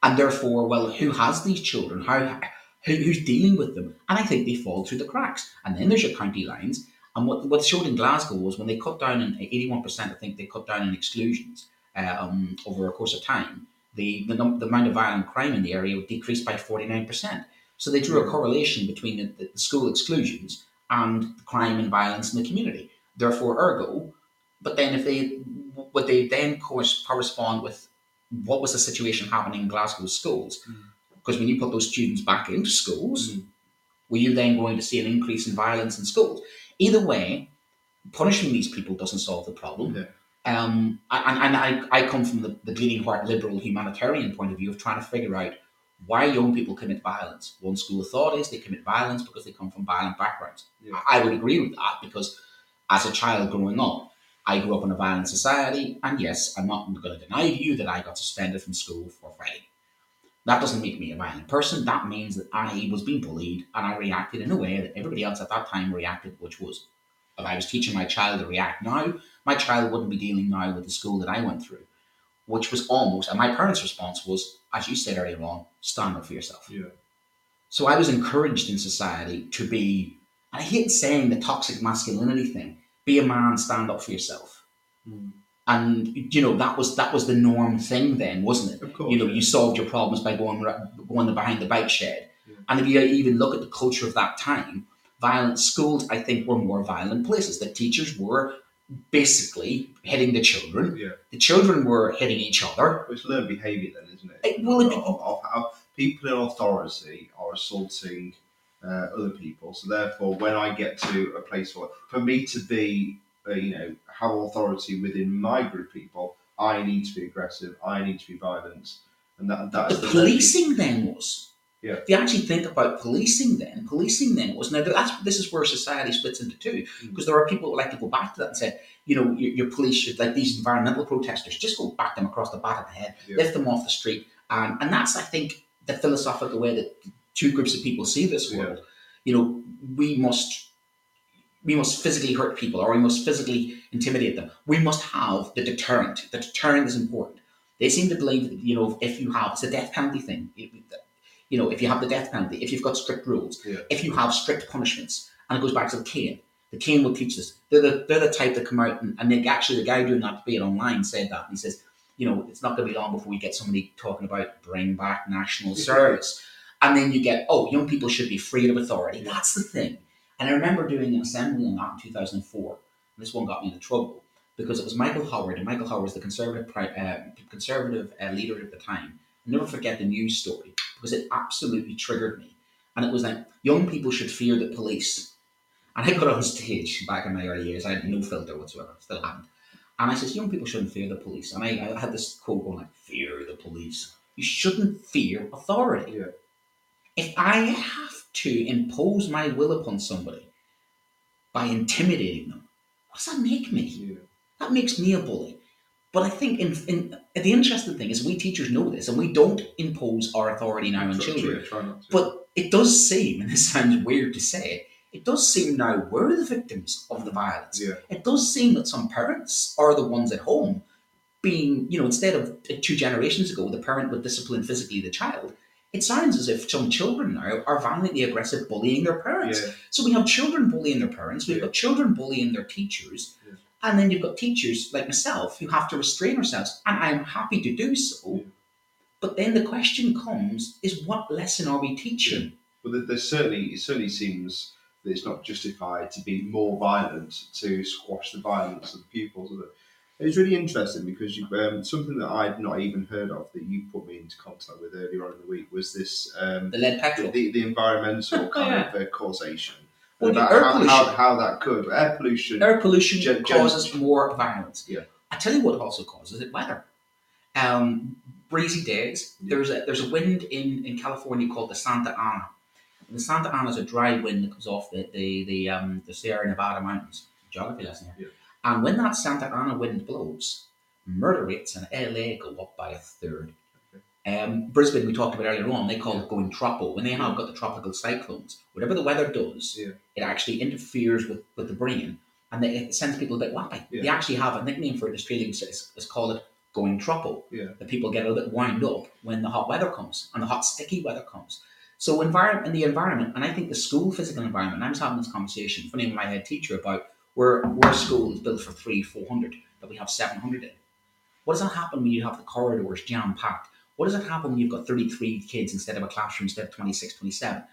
And therefore, well, who has these children? How who, who's dealing with them? And I think they fall through the cracks. And then there's your county lines. And what what showed in Glasgow was when they cut down in eighty one percent, I think they cut down in exclusions um, over a course of time. The, the, the amount of violent crime in the area decreased by 49%. So they drew a correlation between the, the school exclusions and crime and violence in the community. Therefore, ergo, but then if they, would they then course correspond with what was the situation happening in Glasgow schools? Mm. Because when you put those students back into schools, Mm. were you then going to see an increase in violence in schools? Either way, punishing these people doesn't solve the problem. Yeah. Um, and and I, I come from the, the bleeding heart liberal humanitarian point of view of trying to figure out why young people commit violence. One school of thought is they commit violence because they come from violent backgrounds. Yeah. I I would agree with that because as a child growing up, I grew up in a violent society, and yes, I'm not going to deny to you that I got suspended from school for fighting. That doesn't make me a violent person. That means that I was being bullied and I reacted in a way that everybody else at that time reacted, which was if I was teaching my child to react now, my child wouldn't be dealing now with the school that I went through, which was almost, and my parents' response was, as you said earlier on, stand up for yourself. Yeah. So I was encouraged in society to be, and I hate saying the toxic masculinity thing, be a man, stand up for yourself. Mm. And you know that was that was the norm thing then, wasn't it? Of course. You know, you solved your problems by going going behind the bike shed. Yeah. And if you even look at the culture of that time, violent schools, I think, were more violent places. The teachers were basically hitting the children. Yeah. The children were hitting each other. It's learned behaviour then, isn't it? It- well, of, of, how people in authority are assaulting uh, other people. So therefore, when I get to a place where, for me to be, uh, you know, have authority within my group of people, I need to be aggressive. I need to be violent, and that that the policing then was. Yeah. If you actually think about policing then, policing then was now that's this is where society splits into two Mm. because there are people who like to go back to that and say, you know, your, your police should like these environmental protesters just go back them across the back of the head, Yeah. lift them off the street, um, and that's I think the philosophical way that two groups of people see this Yeah. world. You know, we must we must physically hurt people or we must physically intimidate them. We must have the deterrent. The deterrent is important. They seem to believe that, you know, if you have, it's a death penalty thing. It- You know, if you have the death penalty, if you've got strict rules, Yeah. if you have strict punishments, and it goes back to the cane. The cane will teach this. They're the, they're the type that come out, and, and they, actually, the guy doing that debate online said that. And he says, you know, it's not going to be long before we get somebody talking about bring back national service. And then you get, oh, young people should be free of authority. That's the thing. And I remember doing an assembly on that in 2004. And this one got me into trouble because it was Michael Howard, and Michael Howard was the conservative uh, conservative uh, leader at the time. I'll never forget the news story because it absolutely triggered me. And it was like, young people should fear the police. And I got on stage back in my early years. I had no filter whatsoever, still haven't. And I says, young people shouldn't fear the police. And I, I had this quote going like, fear the police. You shouldn't fear authority. Yeah. If I have to impose my will upon somebody by intimidating them, what does that make me? Yeah. That makes me a bully. But I think in, in the interesting thing is we teachers know this and we don't impose our authority now on children. yeah, try not to. But it does seem, and this sounds weird to say, it does seem now we're the victims of the violence. Yeah. It does seem that some parents are the ones at home being, you know, instead of uh, two generations ago, the parent would discipline physically the child. It sounds as if some children now are violently aggressive, bullying their parents. Yeah. So we have children bullying their parents, we've Yeah. got children bullying their teachers. And then you've got teachers like myself who have to restrain ourselves, and I'm happy to do so. But then the question comes: Is what lesson are we teaching? Well, there- certainly it certainly seems that it's not justified to be more violent to squash the violence of the pupils. It. It's really interesting because you, um, something that I'd not even heard of that you put me into contact with earlier on in the week was this um, The lead the, petrol. the, the environmental kind Yeah. of uh, causation. Well, the air how, pollution. How, how that could air pollution. Air pollution Gen- gen- causes more violence. Yeah. I tell you what also causes it: weather. Um, breezy days. Yeah. There's a there's a wind in, in California called the Santa Ana. And the Santa Ana is a dry wind that comes off the the the, um, the Sierra Nevada mountains. Geography lesson here. Yeah. And when that Santa Ana wind blows, murder rates in LA go up by a third. Um, Brisbane, we talked about earlier on, they call it going tropo. When they have got the tropical cyclones, whatever the weather does, Yeah. it actually interferes with, with the brain and they, it sends people a bit wappy. Yeah. They actually have a nickname for it, Australians it's, it's called it going tropo. Yeah. That people get a little bit wound up when the hot weather comes and the hot sticky weather comes. So environment in the environment, and I think the school physical environment, I was having this conversation, funny with my head teacher about where where school is built for three, four hundred, but we have seven hundred in. What does that happen when you have the corridors jam packed? What does it happen when you've got 33 kids instead of a classroom instead of 26, 27?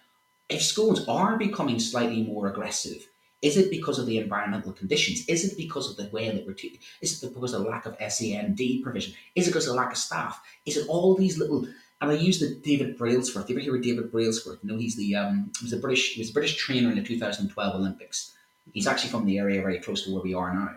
If schools are becoming slightly more aggressive, is it because of the environmental conditions? Is it because of the way that we're teaching? Is it because of the lack of SEND provision? Is it because of the lack of staff? Is it all these little? And I use the David Brailsford. You ever hear of David Brailsford? You know, he's the um, he was a British he was a British trainer in the 2012 Olympics. He's actually from the area very close to where we are now,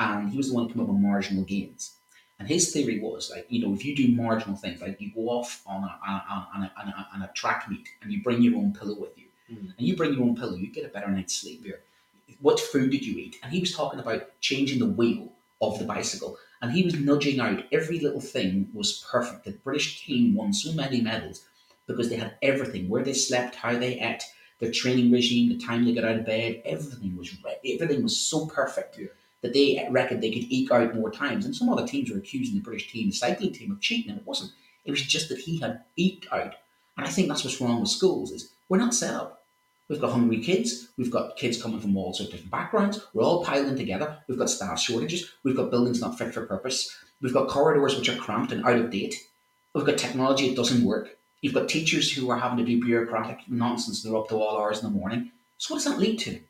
and he was the one who came up with marginal gains. And his theory was like, you know, if you do marginal things, like you go off on a, on a, on a, on a, track meet and you bring your own pillow with you, Mm. and you bring your own pillow, you get a better night's sleep. Yeah. What food did you eat? And he was talking about changing the wheel of the bicycle, and he was nudging out every little thing was perfect. The British team won so many medals because they had everything: where they slept, how they ate, their training regime, the time they got out of bed, everything was re- everything was so perfect Yeah. That they reckoned they could eke out more times. And some other teams were accusing the British team, the cycling team, of cheating, and it wasn't. It was just that he had eked out. And I think that's what's wrong with schools is we're not set up. We've got hungry kids. We've got kids coming from all sorts of different backgrounds. We're all piling together. We've got staff shortages. We've got buildings not fit for purpose. We've got corridors which are cramped and out of date. We've got technology that doesn't work. You've got teachers who are having to do bureaucratic nonsense. They're up to all hours in the morning. So what does that lead to?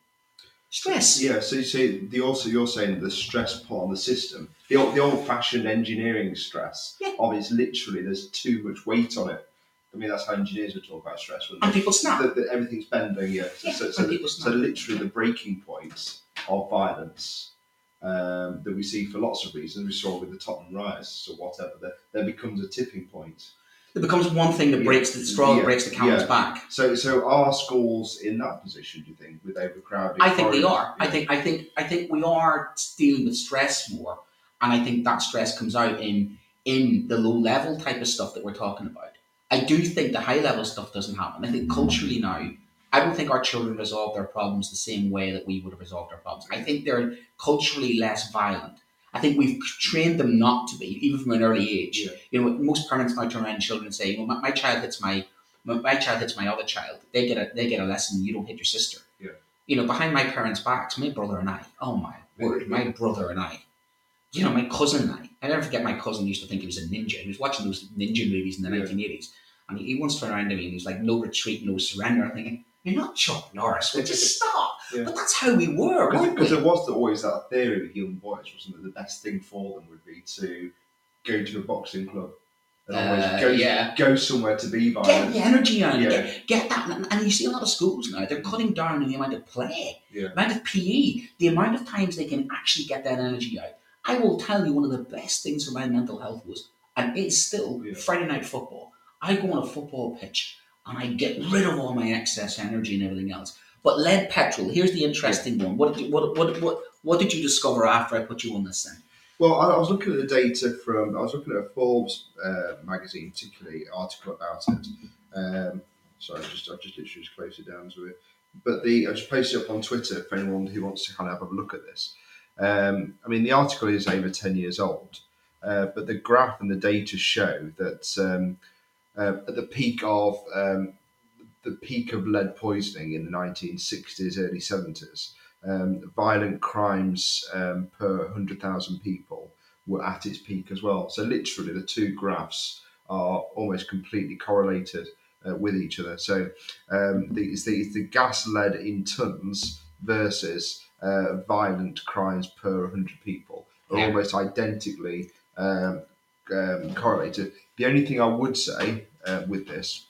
Stress. Yeah, so you say the also you're saying the stress put on the system, the old, the old fashioned engineering stress Yeah. of it's literally there's too much weight on it. I mean that's how engineers would talk about stress. wouldn't And they? people snap. That, that everything's bending, yeah. So, Yeah, so, so, so literally the breaking points of violence um, that we see for lots of reasons. We saw with the Tottenham riots or whatever. There, there becomes a tipping point. It becomes one thing that breaks the straw that breaks the camel's back. So, so are schools in that position? Do you think with overcrowded? I think they are. I think I think I think we are dealing with stress more, and I think that stress comes out in in the low level type of stuff that we're talking about. I do think the high level stuff doesn't happen. I think mm-hmm. culturally now, I don't think our children resolve their problems the same way that we would have resolved our problems. I think they're culturally less violent. I think we've trained them not to be, even from an early age. Yeah. You know, most parents now turn around children and say, "You know, my, my child hits my my, my child hits my other child. They get a they get a lesson. You don't hit your sister." Yeah. You know, behind my parents' backs, my brother and I. Oh my word, my brother and I. You know, my cousin and I. I never forget my cousin used to think he was a ninja. He was watching those ninja movies in the Yeah. nineteen eighties, and he, he once turned around to me and he was like, "No retreat, no surrender." I'm thinking, "You're not Chuck Norris. Would you stop?" Yeah. But that's how we were. Because there was always that theory with young boys, wasn't it? The best thing for them would be to go to a boxing club and always Uh, go, yeah. go somewhere to be by. Get the energy out, Yeah. get, get that. And- And you see a lot of schools now, they're cutting down on the amount of play, Yeah. amount of PE, the amount of times they can actually get that energy out. I will tell you, one of the best things for my mental health was, and it's still, Yeah. Friday night football. I go on a football pitch and I get rid of all my excess energy and everything else. But lead petrol. Here's the interesting one. What did you, what, what what what did you discover after I put you on this thing? Well, I, I was looking at the data from, I was looking at a Forbes uh, magazine, particularly article about it. Um, sorry, I just, I just literally just closed it down to it. But the, I just posted it up on Twitter for anyone who wants to kind of have a look at this. Um, I mean, the article is over 10 years old, uh, but the graph and the data show that um, uh, at the peak of um, the peak of lead poisoning in the 1960s, early 70s, um, violent crimes um, per 100,000 people were at its peak as well. So, literally, the two graphs are almost completely correlated uh, with each other. So, um, the, it's, the, it's the gas lead in tons versus uh, violent crimes per 100 people are Yeah. almost identically um, um, correlated. The only thing I would say uh, with this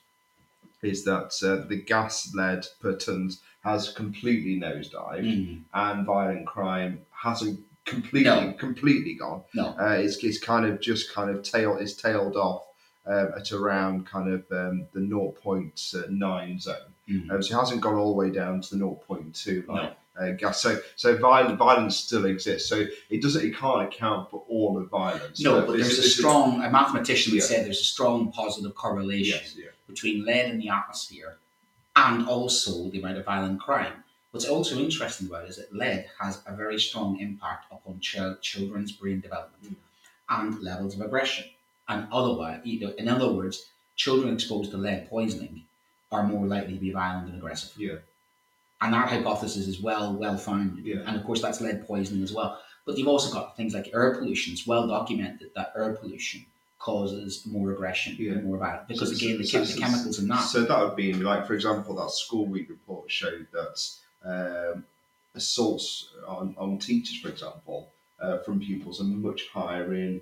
is that uh, the gas lead per tons has completely nosedived Mm. and violent crime hasn't completely No. completely gone. No. Uh, it's, it's kind of just kind of tail is tailed off um, at around kind of um, the 0.9 zone. Mm. Um, so it hasn't gone all the way down to the 0.2 like No. Uh, gas. So so violent violence still exists. So it doesn't it can't account for all of violence. No, but there's a strong. A mathematician would Yeah. say there's a strong positive correlation yes, yeah. between lead in the atmosphere and also the amount of violent crime. What's also interesting about it is that lead has a very strong impact upon chil- children's brain development and levels of aggression. And otherwise, in other words, children exposed to lead poisoning are more likely to be violent and aggressive. Yeah. And that hypothesis is well well founded. Yeah. And of course, that's lead poisoning as well. But you've also got things like air pollution. It's well documented that air pollution causes more aggression Yeah. and more violence because So- again, the, so- the chemicals in that. So that would be like, for example, that school week report showed that um, assaults on, on teachers, for example, uh, from pupils are much higher in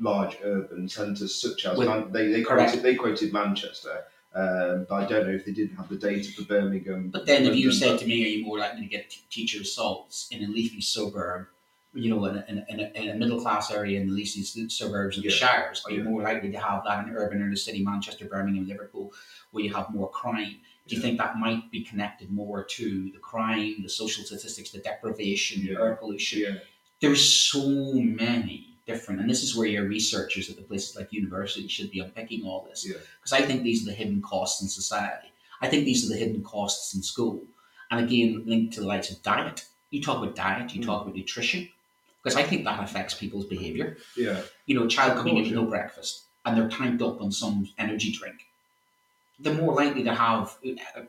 large urban centres such as With- Man- they they quoted, they quoted Manchester. Um, but I don't know if they didn't have the data for Birmingham. But then, if you said to me, are you more likely to get t- teacher assaults in a leafy suburb, you know, in a, in a, in a, middle class area in the leafy suburbs of the Shires? Are you Yeah. more likely to have that in urban inner city, Manchester, Birmingham, Liverpool, where you have more crime? Do you Yeah. think that might be connected more to the crime, the social statistics, the deprivation, the air pollution? yeah, There's so many different, and this is where your researchers at the places like universities should be unpicking all this yeah, because I think these are the hidden costs in society. I think these are the hidden costs in school. And again, linked to the likes of diet. You talk about diet, you Mm. talk about nutrition, because I think that affects people's behaviour. yeah, You know, a child coming in with no breakfast and they're tanked up on some energy drink. They're more likely to have,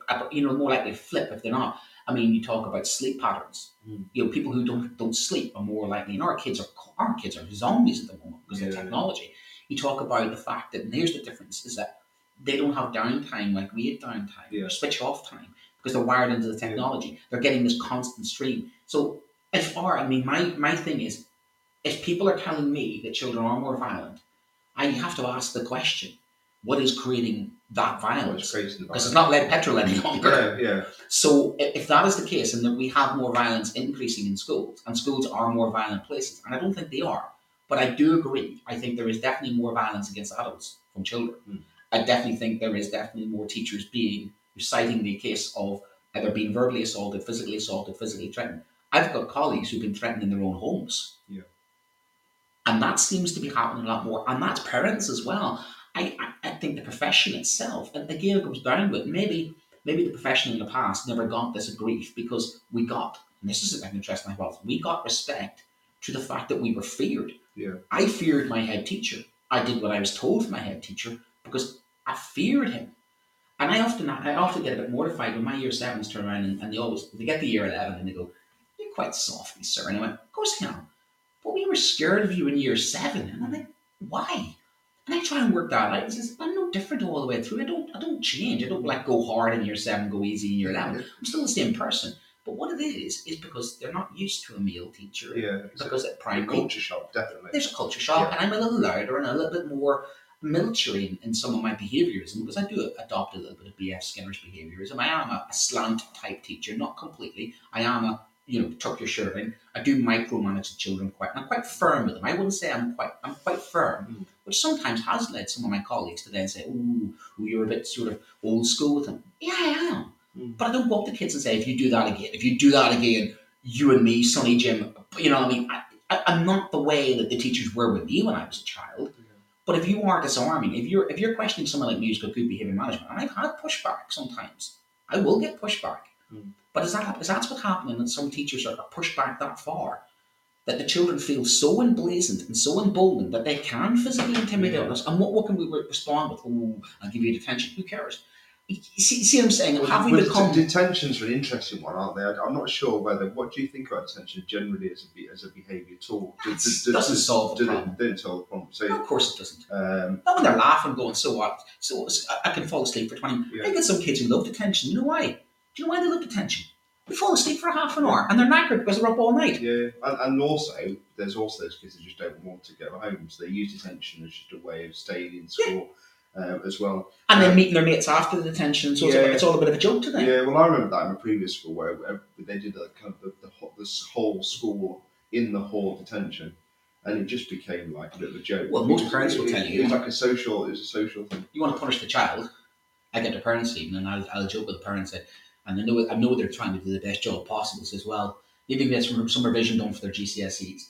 uh, you know, more likely to flip if they're not. I mean, you talk about sleep patterns. Mm. You know, people who don't don't sleep are more likely, and our kids are our kids are zombies at the moment because of technology. You talk about the fact that, and here's the difference: is that they don't have downtime like we had downtime, Yeah. or switch off time, because they're wired into the technology. They're getting this constant stream. So, as far, I mean, my my thing is, if people are telling me that children are more violent, I have to ask the question: What is creating that violence? Because it's it. not lead petrol any longer. Yeah, yeah, So if that is the case, and that we have more violence increasing in schools, and schools are more violent places, and I don't think they are, but I do agree. I think there is definitely more violence against adults from children. Mm. I definitely think there is definitely more teachers being citing the case of either being verbally assaulted, physically assaulted, physically threatened. I've got colleagues who've been threatened in their own homes. Yeah. And that seems to be happening a lot more, and that's parents as well. I, I, think the profession itself, and again, it comes down with maybe maybe the profession in the past never got this grief because we got, and this is an interesting hypothesis, we got respect to the fact that we were feared. Yeah. I feared my head teacher. I did what I was told from my head teacher because I feared him. And I often I often get a bit mortified when my year sevens turn around and, and they always they get the year eleven and they go, You're quite softly, sir. And I went, Of course I am. But we were scared of you in year seven. And I'm like, why? And I try and work that out. Says, I'm no different all the way through. I don't I don't change. I don't like go hard in year seven, go easy in year eleven. I'm still the same person. But what it is, is because they're not used to a male teacher. yeah. Because at primary culture shock, definitely. there's a culture shock, and I'm a little louder and a little bit more military in, in some of my behaviorism because I do adopt a little bit of B.F. Skinner's behaviorism. I am a, a slant type teacher, not completely. I am a you know tuck your shirt in. I do micromanage the children quite. and I'm quite firm with them. I wouldn't say I'm quite. I'm quite firm, Mm. which sometimes has led some of my colleagues to then say, "Ooh, ooh, you're a bit sort of old school with them." Yeah, I am. Mm. But I don't go the kids and say, if you do that again, if you do that again, you and me, Sonny Jim, you know what I mean? I, I, I'm not the way that the teachers were with me when I was a child. But if you are disarming, if you're if you're questioning someone like musical good behavior management, and I've had pushback sometimes, I will get pushback. Mm. But is that is that's what's happening that some teachers are pushed back that far? That the children feel so emblazoned and so emboldened that they can physically intimidate Yeah. us. And what, what can we respond with? Oh, I'll give you detention. Who cares? You see, see what I'm saying? Have we Well, become det- detention's an interesting one, aren't they? I, I'm not sure whether. What do you think about detention generally as a be- as a behaviour tool? Do- It do- doesn't do- solve the do- problem. Don't solve the problem. So, No, of course it doesn't. um, Not when they're laughing, going, so what? So I- I can fall asleep for 20 Yeah. I get some kids who love detention. You know why? Do you know why they love detention? They fall asleep for half an hour and they're knackered because they're up all night. yeah, and, and also there's also those kids that just don't want to go home, so they use detention as just a way of staying in school um, as well. And then Um, meeting their mates after the detention. So it's, a, it's all a bit of a joke to them. Yeah, well, I remember that in my previous school where where they did a kind of the, the whole- this whole school in the hall of detention, and it just became like a bit of a joke. Well, most was- parents will it- tell you- it was like a social. It was a social thing. You want to punish the child, I get the parents evening and I'll, I'll joke with the parents that, and I know, I know they're trying to do the best job possible. as well, didn't get some, some revision done for their GCSEs.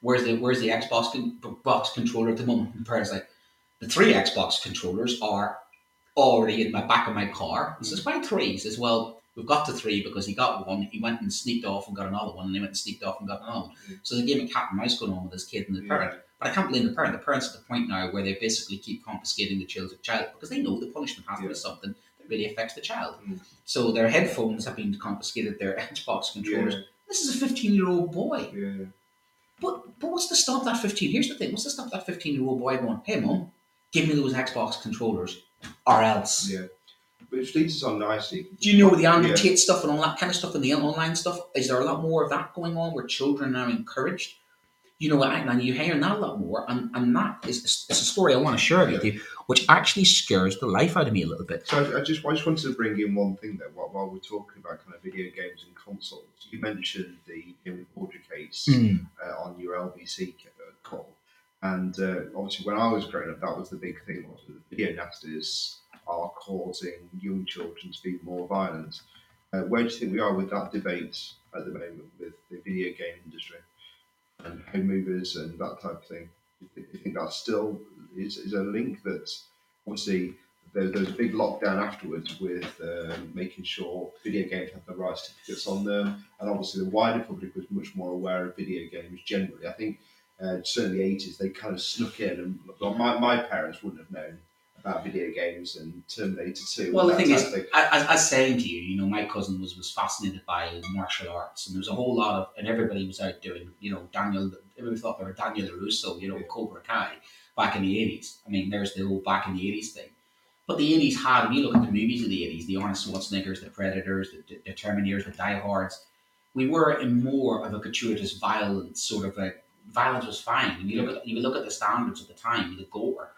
Where's the where's the Xbox con- box controller at the moment? And the parents like, the three Xbox controllers are already in my back of my car. He says, why three? He says, well, we've got the three because he got one, he went and sneaked off and got another one, and he went and sneaked off and got another one. Mm. So there's a game of cat and mouse going on with his kid and the Yeah. parent. But I can't blame the parent. The parent's at the point now where they basically keep confiscating the child's child because they know the punishment has to be something really affects the child. Mm. So their headphones have been confiscated, their Xbox controllers. Yeah, This is a 15 year old boy. yeah. But but what's to stop that 15? Here's the thing what's to stop that 15 year old boy going, hey, mum, give me those Xbox controllers or else? Yeah. Which leads us on nicely. Do you know the Andrew Yeah. Tate stuff and all that kind of stuff and the online stuff? Is there a lot more of that going on where children are encouraged? You know, and and you're hearing that a lot more, and, and that is it's a story I want to share with you, which actually scares the life out of me a little bit. So I, I just I just wanted to bring in one thing there while, while we're talking about kind of video games and consoles. You mentioned the Jamie Bulger case uh, on your LBC call, and uh, obviously when I was growing up, that was the big thing. Was that video nasties are causing young children to be more violent. Uh, where do you think we are with that debate at the moment with the video game industry and home movers and that type of thing? You think, that still is, is a link that obviously there, there was a big lockdown afterwards with um, making sure video games had the right certificates on them, and obviously the wider public was much more aware of video games generally. I think uh, certainly the 80s they kind of snuck in, and my, my parents wouldn't have known about video games and Terminator 2. Well, the thing is, thing. I, I, I was saying to you, you know, my cousin was, was fascinated by martial arts, and there was a whole lot of, and everybody was out doing, you know, Daniel, everybody thought they were Daniel LaRusso, you know, Yeah. Cobra Kai back in the 80s. I mean, there's the old back in the 80s thing. But the 80s had, if you look at the movies of the 80s, the Arnold Schwarzeneggers, the Predators, the, the, the Terminators, the Die Hards, we were in more of a gratuitous violence, sort of like, violence was fine. When you look at you look at the standards of the time, the gore,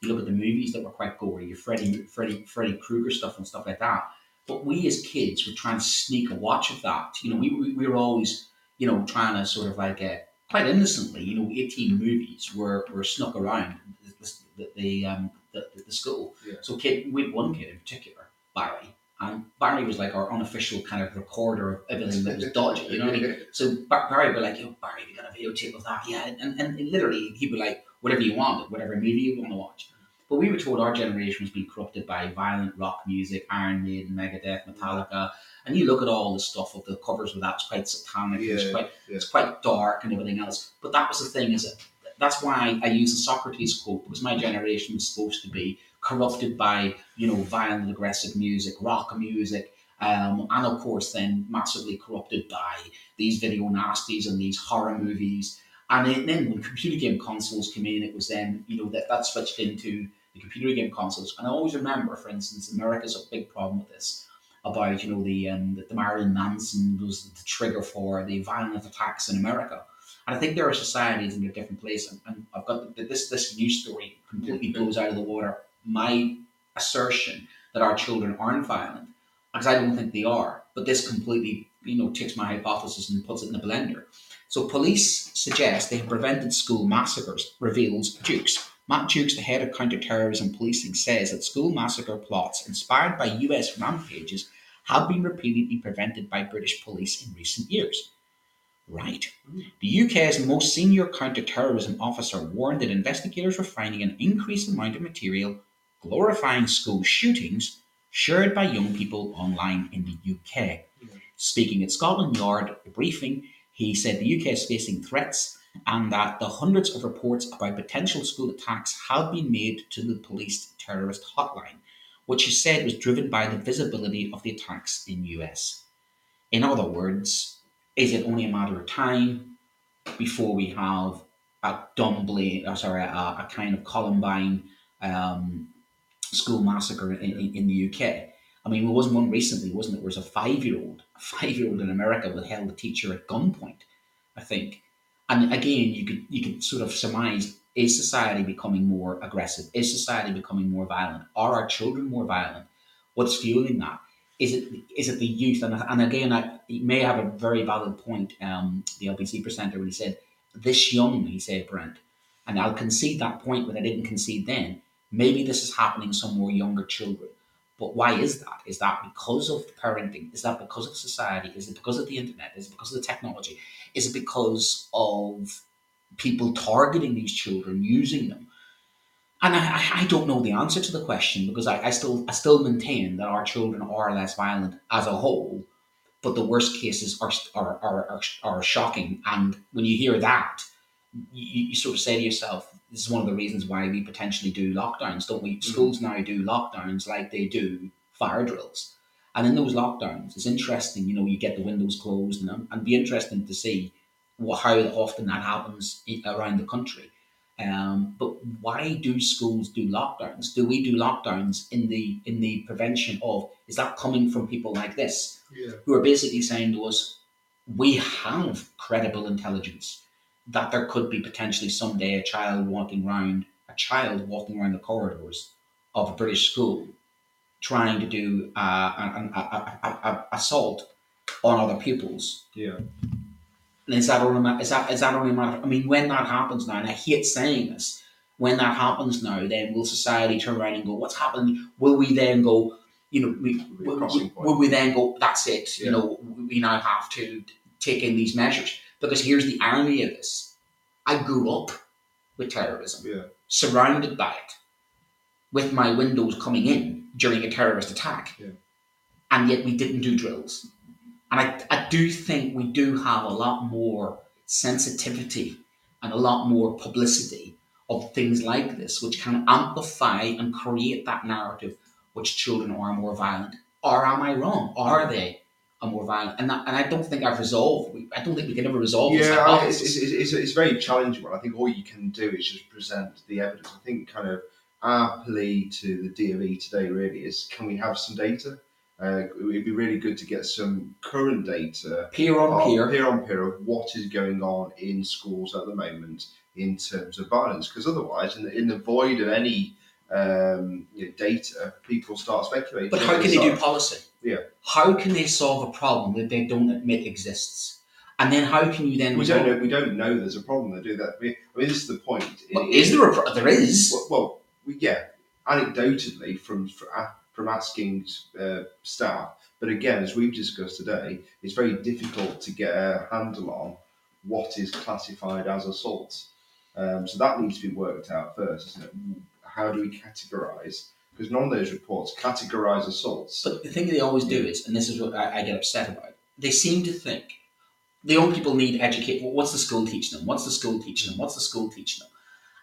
you look at the movies that were quite gory, your Freddy, Freddy, Freddy Krueger stuff and stuff like that. But we as kids were trying to sneak a watch of that. You know, we, we, we were always, you know, trying to sort of like, uh, quite innocently, you know, 18 movies were, were snuck around the, the, the, um, the, the school. Yeah. So kid, we had one kid in particular, Barry, and Barry was like our unofficial kind of recorder of everything that was dodgy, you know what I mean? So Bar- Barry would be like, yo, Barry, we got a videotape of that, yeah. And, and, and literally, he'd be like, whatever you want, whatever movie you want to watch. But we were told our generation was being corrupted by violent rock music, Iron Maiden, Megadeth, Metallica. And you look at all the stuff of the covers of that, it's quite satanic, it's, quite, yeah. it's quite dark and everything else. But that was the thing, is it? That's why I use the Socrates quote, because my generation was supposed to be corrupted by, you know, violent, aggressive music, rock music, um, and of course then massively corrupted by these video nasties and these horror movies. And then- when computer game consoles came in, it was then, you know, that, that switched into the computer game consoles. And I always remember, for instance, America's a big problem with this about, you know, the um, that the Marilyn Manson was the trigger for the violent attacks in America. And I think there are societies in a different place. And, and I've got this this news story completely blows out of the water my assertion that our children aren't violent, because I don't think they are. But this completely, you know, takes my hypothesis and puts it in the blender. So police suggest they have prevented school massacres, reveals Jukes. Matt Jukes, the head of counterterrorism policing, says that school massacre plots inspired by US rampages have been repeatedly prevented by British police in recent years. Right. The UK's most senior counter-terrorism officer warned that investigators were finding an increased amount of material glorifying school shootings shared by young people online in the UK. Speaking at Scotland Yard briefing, he said the UK is facing threats and that the hundreds of reports about potential school attacks have been made to the police terrorist hotline, which he said was driven by the visibility of the attacks in US. In other words, is it only a matter of time before we have a Dunblane, uh, sorry, a, a kind of Columbine um, school massacre in, in, in the UK? I mean, there wasn't one recently, wasn't it? There was a five-year-old, a five-year-old in America that held a teacher at gunpoint, I think. And again, you could you could sort of surmise: is society becoming more aggressive? Is society becoming more violent? Are our children more violent? What's fueling that? Is it is it the youth? And, and again, I may have a very valid point. Um, the LBC presenter when he said this young, he said Brent, and I'll concede that point, but I didn't concede then. Maybe this is happening some more younger children. But why is that? Is that because of parenting? Is that because of society? Is it because of the internet? Is it because of the technology? Is it because of people targeting these children, using them? And I, I don't know the answer to the question because I, I still I still maintain that our children are less violent as a whole, but the worst cases are are, are, are, are shocking. And when you hear that, you, you sort of say to yourself, this is one of the reasons why we potentially do lockdowns, don't we? Schools now do lockdowns like they do fire drills. And in those lockdowns, it's interesting, you know, you get the windows closed and and be interesting to see what, how often that happens around the country. Um, but why do schools do lockdowns? Do we do lockdowns in the in the prevention of? Is that coming from people like this Yeah. who are basically saying to us, we have credible intelligence that there could be potentially someday a child walking around, a child walking around the corridors of a British school, trying to do uh, an, a, a, a, a assault on other pupils. Yeah. And is that only is that is that only a matter? I mean, when that happens now, and I hate saying this, when that happens now, then will society turn around and go, "What's happening?" Will we then go? You know, we, Will be will, will we then go? That's it. You know, we now have to take in these measures because here's the irony of this: I grew up with terrorism, Yeah. surrounded by it, with my windows coming in during a terrorist attack, Yeah. and yet we didn't do drills. And I, I do think we do have a lot more sensitivity and a lot more publicity of things like this, which can amplify and create that narrative which children are more violent. Or am I wrong? Are they a more violent? And, that, and I don't think I've resolved, I don't think we can ever resolve this Yeah, I- it's, it's, it's, it's very challenging. I think all you can do is just present the evidence. I think kind of our plea to the DOE today really is: can we have some data? Uh, it'd be really good to get some current data, peer on of- peer. peer on peer, of what is going on in schools at the moment in terms of violence. Because otherwise, in the, in the void of any um, you know, data, people start speculating. But how can they do policy? Yeah. How can they solve a problem that they don't admit exists? And then how can you then We don't know. We don't know there's a problem. They do that. I mean, I mean, this is the point. Well, It- is there a pro- there is? Well, well we, yeah, anecdotally from from asking uh, staff, but again, as we've discussed today, it's very difficult to get a handle on what is classified as assault. Um, so that needs to be worked out first, isn't it? How do we categorise? Because none of those reports categorise assaults. But the thing they always do is, and this is what I, I get upset about, they seem to think the young people need educate. Well, what's the school teaching them? What's the school teaching them? What's the school teaching them?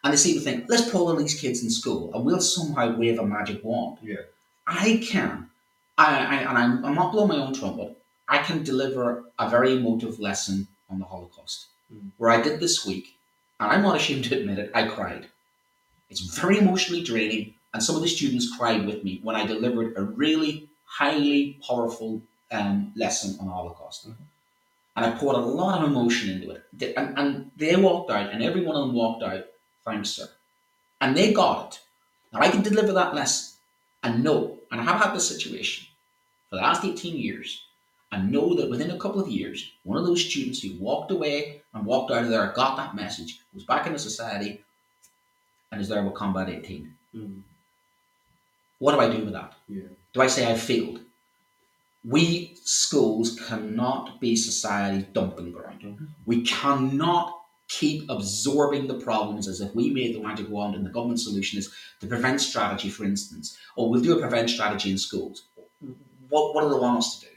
And they seem to think, let's pull all these kids in school and we'll somehow wave a magic wand. Yeah. I can, I, I and I'm, I'm not blowing my own trumpet. I can deliver a very emotive lesson on the Holocaust, Mm. where I did this week, and I'm not ashamed to admit it. I cried. It's very emotionally draining, and some of the students cried with me when I delivered a really highly powerful um, lesson on the Holocaust. And I poured a lot of emotion into it. And, and they walked out, and every one of them walked out, thanks, sir. And they got it. Now I can deliver that lesson and know, and I have had this situation for the last 18 years, and know that within a couple of years, one of those students who walked away and walked out of there, got that message, was back into society, and is there with Combat 18. Mm. What do I do with that? Yeah. Do I say I failed? we schools cannot be society's dumping ground. Mm-hmm. We cannot keep absorbing the problems as if we made the magic wand and the government solution is the prevent strategy, for instance. Or we'll do a prevent strategy in schools. What, what do they want us to do?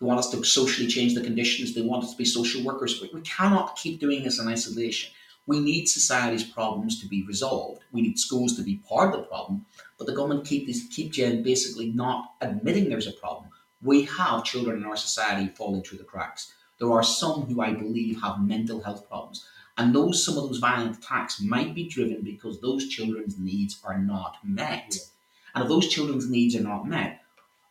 They want us to socially change the conditions. They want us to be social workers. We, we cannot keep doing this in isolation. We need society's problems to be resolved. We need schools to be part of the problem, but the government keep these keep Jen basically not admitting there's a problem. We have children in our society falling through the cracks. There are some who I believe have mental health problems. And those some of those violent attacks might be driven because those children's needs are not met. And if those children's needs are not met,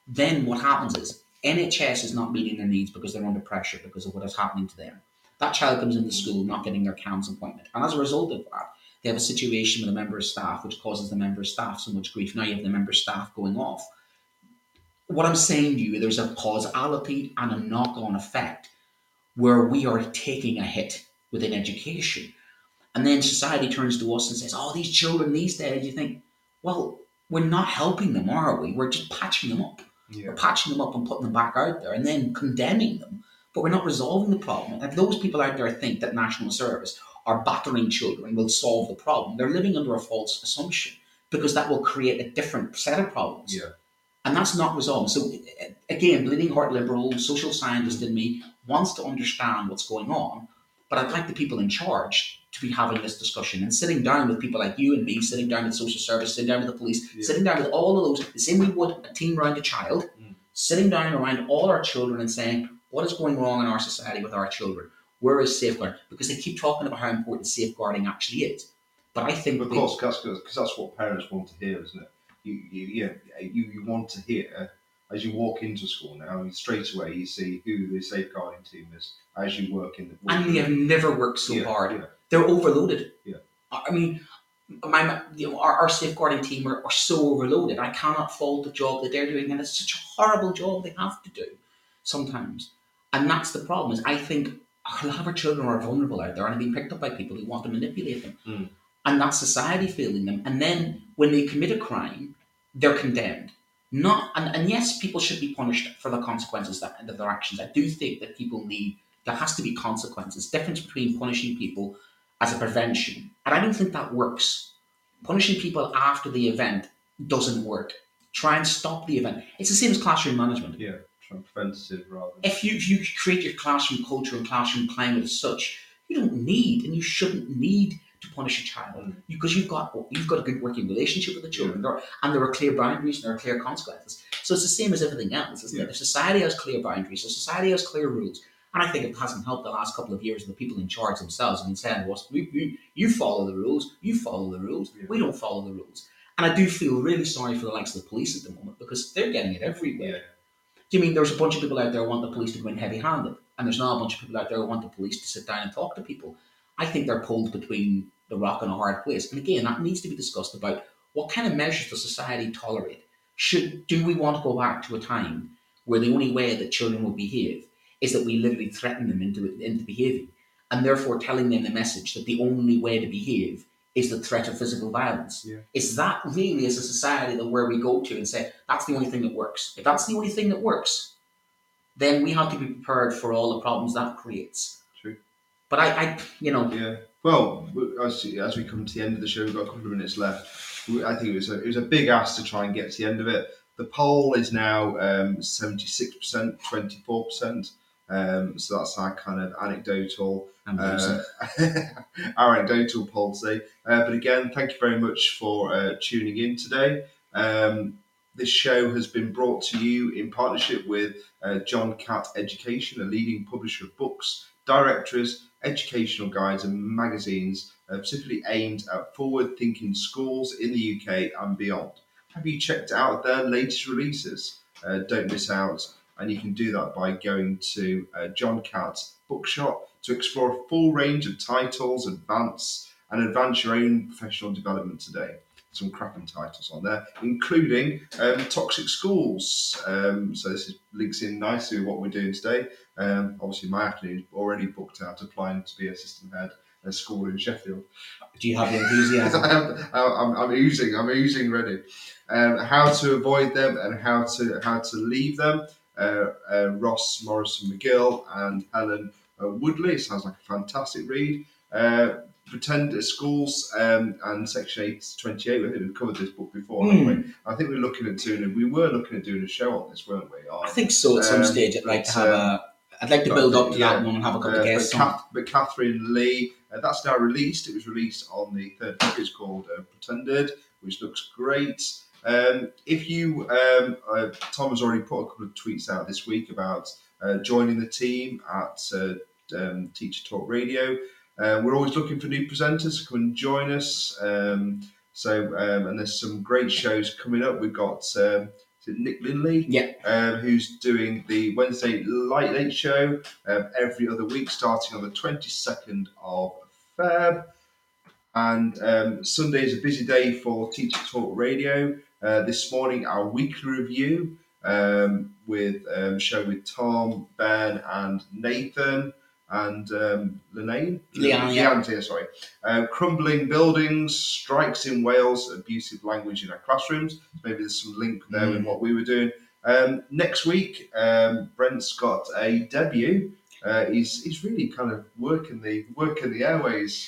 then what happens is NHS is not meeting their needs because they're under pressure because of what is happening to them. That child comes into school not getting their CAMHS appointment. And as a result of that, they have a situation with a member of staff which causes the member of staff so much grief. Now you have the member of staff going off. What I'm saying to you, there's a causality and a knock on effect where we are taking a hit within education. And then society turns to us and says, Oh, these children these days, you think, well, we're not helping them, are we? We're just patching them up. Yeah. We're patching them up and putting them back out there and then condemning them, but we're not resolving the problem. And if those people out there think that national service or battering children will solve the problem, they're living under a false assumption because that will create a different set of problems. Yeah. And that's not resolved. So, again, bleeding heart liberal, social scientist in me wants to understand what's going on, but I'd like the people in charge to be having this discussion and sitting down with people like you and me, sitting down with social service, sitting down with the police, Yeah. sitting down with all of those, the same we would a team around a child, Mm. sitting down around all our children and saying, what is going wrong in our society with our children? Where is safeguarding? Because they keep talking about how important safeguarding actually is. But I think Of course, because that's what parents want to hear, isn't it? You, you, you, you want to hear as you walk into school now. Straight away, you see who the safeguarding team is as you work in the. and they have never worked so Yeah, hard. yeah. They're overloaded. Yeah. I mean, my you know, our, our safeguarding team are, are so overloaded. I cannot fault the job that they're doing, and it's such a horrible job they have to do sometimes. And that's the problem. Is I think a lot of our children are vulnerable out there and are being picked up by people who want to manipulate them, Mm. and that's society failing them. And then when they commit a crime, they're condemned. Not and, and yes, people should be punished for the consequences that of their actions. I do think that people need there has to be consequences. Difference between punishing people as a prevention, and I don't think that works. Punishing people after the event doesn't work. Try and stop the event. It's the same as classroom management. Yeah, preventative rather. If you if you create your classroom culture and classroom climate as such, you don't need and you shouldn't need to punish a child Mm. because you've got you've got a good working relationship with the children, there, and there are clear boundaries and there are clear consequences. So it's the same as everything else, isn't Yeah. it? If society has clear boundaries, if society has clear rules, and I think it hasn't helped the last couple of years. of The people in charge themselves have been saying us, "We- we- "You follow the rules. You follow the rules. Yeah. We don't follow the rules." And I do feel really sorry for the likes of the police at the moment because they're getting it everywhere. Do you mean there's a bunch of people out there who want the police to go in heavy handed? And there's not a bunch of people out there who want the police to sit down and talk to people. I think they're pulled between the rock and a hard place. And again, that needs to be discussed about what kind of measures does society tolerate? Should do we want to go back to a time where the only way that children will behave is that we literally threaten them into into behaving, and therefore telling them the message that the only way to behave is the threat of physical violence? Yeah. Is that really as a society that where we go to and say that's the only thing that works? If that's the only thing that works, then we have to be prepared for all the problems that creates. True. But I, I you know, Yeah. Well, as, as we come to the end of the show, we've got a couple of minutes left. I think it was a, it was a big ask to try and get to the end of it. The poll is now um, 76%, 24%. Um, so that's our kind of anecdotal, uh, our anecdotal today. Uh, but again, thank you very much for uh, tuning in today. Um, this show has been brought to you in partnership with uh, John Catt Education, a leading publisher of books, directories, educational guides, and magazines, uh, specifically aimed at forward thinking schools in the UK and beyond. Have you checked out their latest releases? Uh, don't miss out. And you can do that by going to uh, John Catt's bookshop to explore a full range of titles, advance, and advance your own professional development today. Some cracking titles on there, including um, Toxic Schools. Um, so this is, links in nicely with what we're doing today. Um, obviously, my afternoon is already booked out applying to be assistant head at a school in Sheffield. do you have the enthusiasm? I'm, I'm, I'm oozing. I'm oozing ready. Um, how to avoid them and how to how to leave them. Uh, uh, Ross Morrison McGill and Helen uh, Woodley. Sounds like a fantastic read. Uh, Pretend Schools um, and Section 8 28. I think we've covered this book before, haven't we? I think we're looking at doing. We were looking at doing a show on this, weren't we? On, I think so. At some Um, stage, I'd like to have um, a. I'd like to build up to yeah, that one and have a couple uh, of guests but, on. Kath- but Catherine Lee, uh, that's now released. It was released on the third book. It's called uh, Pretended, which looks great. Um, if you, um, uh, Tom has already put a couple of tweets out this week about uh, joining the team at uh, um, Teacher Talk Radio. Uh, we're always looking for new presenters to come and join us. Um, so, um, and there's some great shows coming up. We've got um, is it Nick Linley, Yeah. um, who's doing the Wednesday Light Late Show um, every other week, starting on the 22nd of Feb. And um, Sunday is a busy day for Teacher Talk Radio. Uh, this morning, our weekly review um, with um, show with Tom, Ben, and Nathan and um, Lenane. Leanne, yeah. Leanne's here, sorry. Uh, crumbling buildings, strikes in Wales, abusive language in our classrooms. Maybe there's some link there with Mm. what we were doing. Um, next week, um, Brent's got a debut. Uh, he's he's really kind of working the working the airways.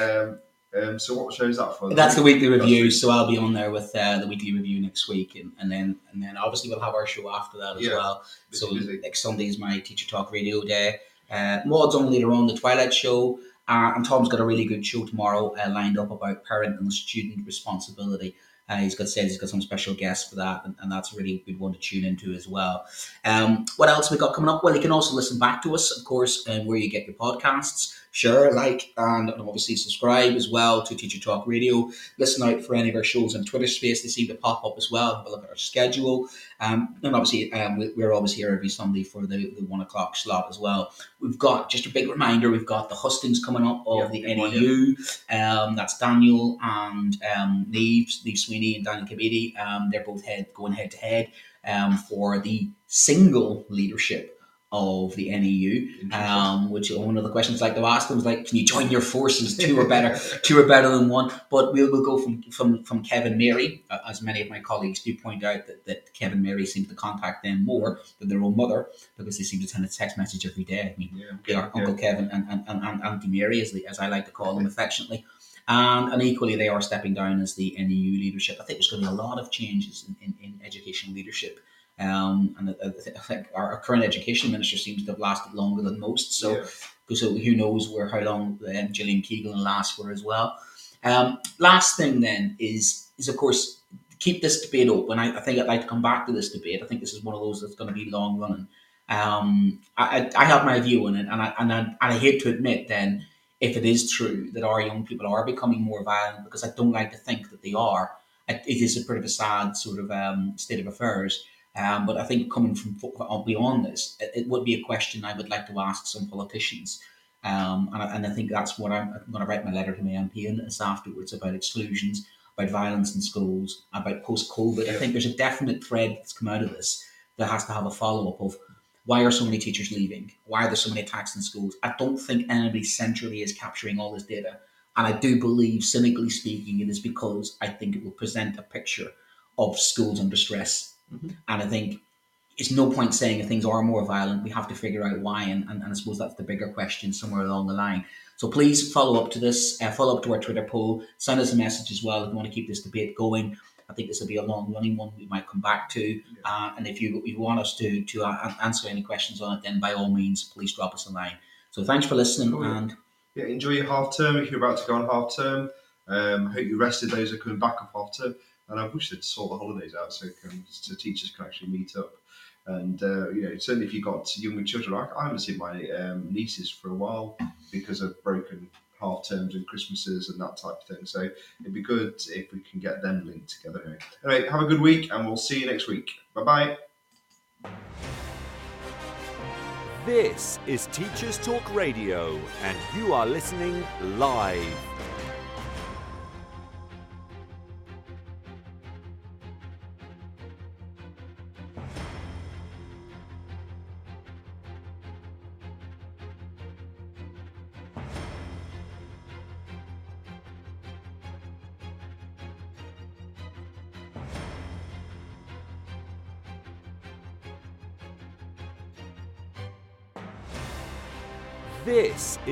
Um, um, so what show is that for? That's the weekly review, so I'll be on there with uh, the weekly review next week, and, and then and then obviously we'll have our show after that as Yeah. well. Busy, So busy. next Sunday is my Teacher Talk Radio Day. Uh, Maud's on later on the Twilight Show, uh, and Tom's got a really good show tomorrow uh, lined up about parent and student responsibility. Uh, he's got said he's got some special guests for that, and, and that's a really good one to tune into as well. Um, what else we got coming up? Well, you can also listen back to us, of course, um, where you get your podcasts. Share, like, and obviously subscribe as well to Teacher Talk Radio. Listen out for any of our shows on Twitter Space; they seem to pop up as well. Have a look at our schedule. Um, and obviously, um, we- we're always here every Sunday for the, the one o'clock slot as well. We've got just a big reminder. We've got the hustings coming up of Yeah, the NEU. Um, that's Daniel and um, Niamh, Niamh Sweeney and Daniel Kebede. Um, they're both head going head to head um, for the single leadership of the NEU. Um, which one of the questions like to ask them is like, can you join your forces? Two are better. two are better than one. But we'll, we'll go from, from, from Kevin Mary, uh, as many of my colleagues do point out that, that Kevin Mary seems to contact them more than their own mother because they seem to send a text message every day. I mean, Yeah, they are Uncle Kevin and, and, and, and Auntie Mary, as, the, as I like to call them affectionately. And, and equally, they are stepping down as the NEU leadership. I think there's going to be a lot of changes in, in, in educational leadership. Um, and I, I I think our, current education minister seems to have lasted longer than most. So, Yeah. so who knows where how long um, Gillian Keegan will last for as well. Um, last thing then is is of course keep this debate open. I, I think I'd like to come back to this debate. I think this is one of those that's going to be long running. Um, I, I, I have my view on it, and I, and, I, and I hate to admit then if it is true that our young people are becoming more violent because I don't like to think that they are. It, it is a bit of a sad sort of um, state of affairs. Um, but I think coming from beyond this, it, it would be a question I would like to ask some politicians. Um, and, I, and I think that's what I'm, I'm going to write my letter to my MP on this afterwards about exclusions, about violence in schools, about post COVID. I think there's a definite thread that's come out of this that has to have a follow up of why are so many teachers leaving? Why are there so many attacks in schools? I don't think anybody centrally is capturing all this data. And I do believe, cynically speaking, it is because I think it will present a picture of schools under stress. And I think it's no point saying if things are more violent, we have to figure out why. And, and, and I suppose that's the bigger question somewhere along the line. So please follow up to this, uh, follow up to our Twitter poll, send us a message as well if you want to keep this debate going. I think this will be a long running one we might come back to. Uh, and if you, you want us to, to uh, answer any questions on it, then by all means, please drop us a line. So thanks for listening. Cool. And Yeah, enjoy your half term if you're about to go on half term. Um, hope you rested those who are coming back off half term. And I wish they'd sort the holidays out so, can, so teachers can actually meet up. And uh, you know, certainly if you've got younger children, I, I haven't seen my um, nieces for a while because of broken half terms and Christmases and that type of thing. So it'd be good if we can get them linked together. Anyway, anyway have a good week, and we'll see you next week. Bye bye. This is Teachers Talk Radio, and you are listening live.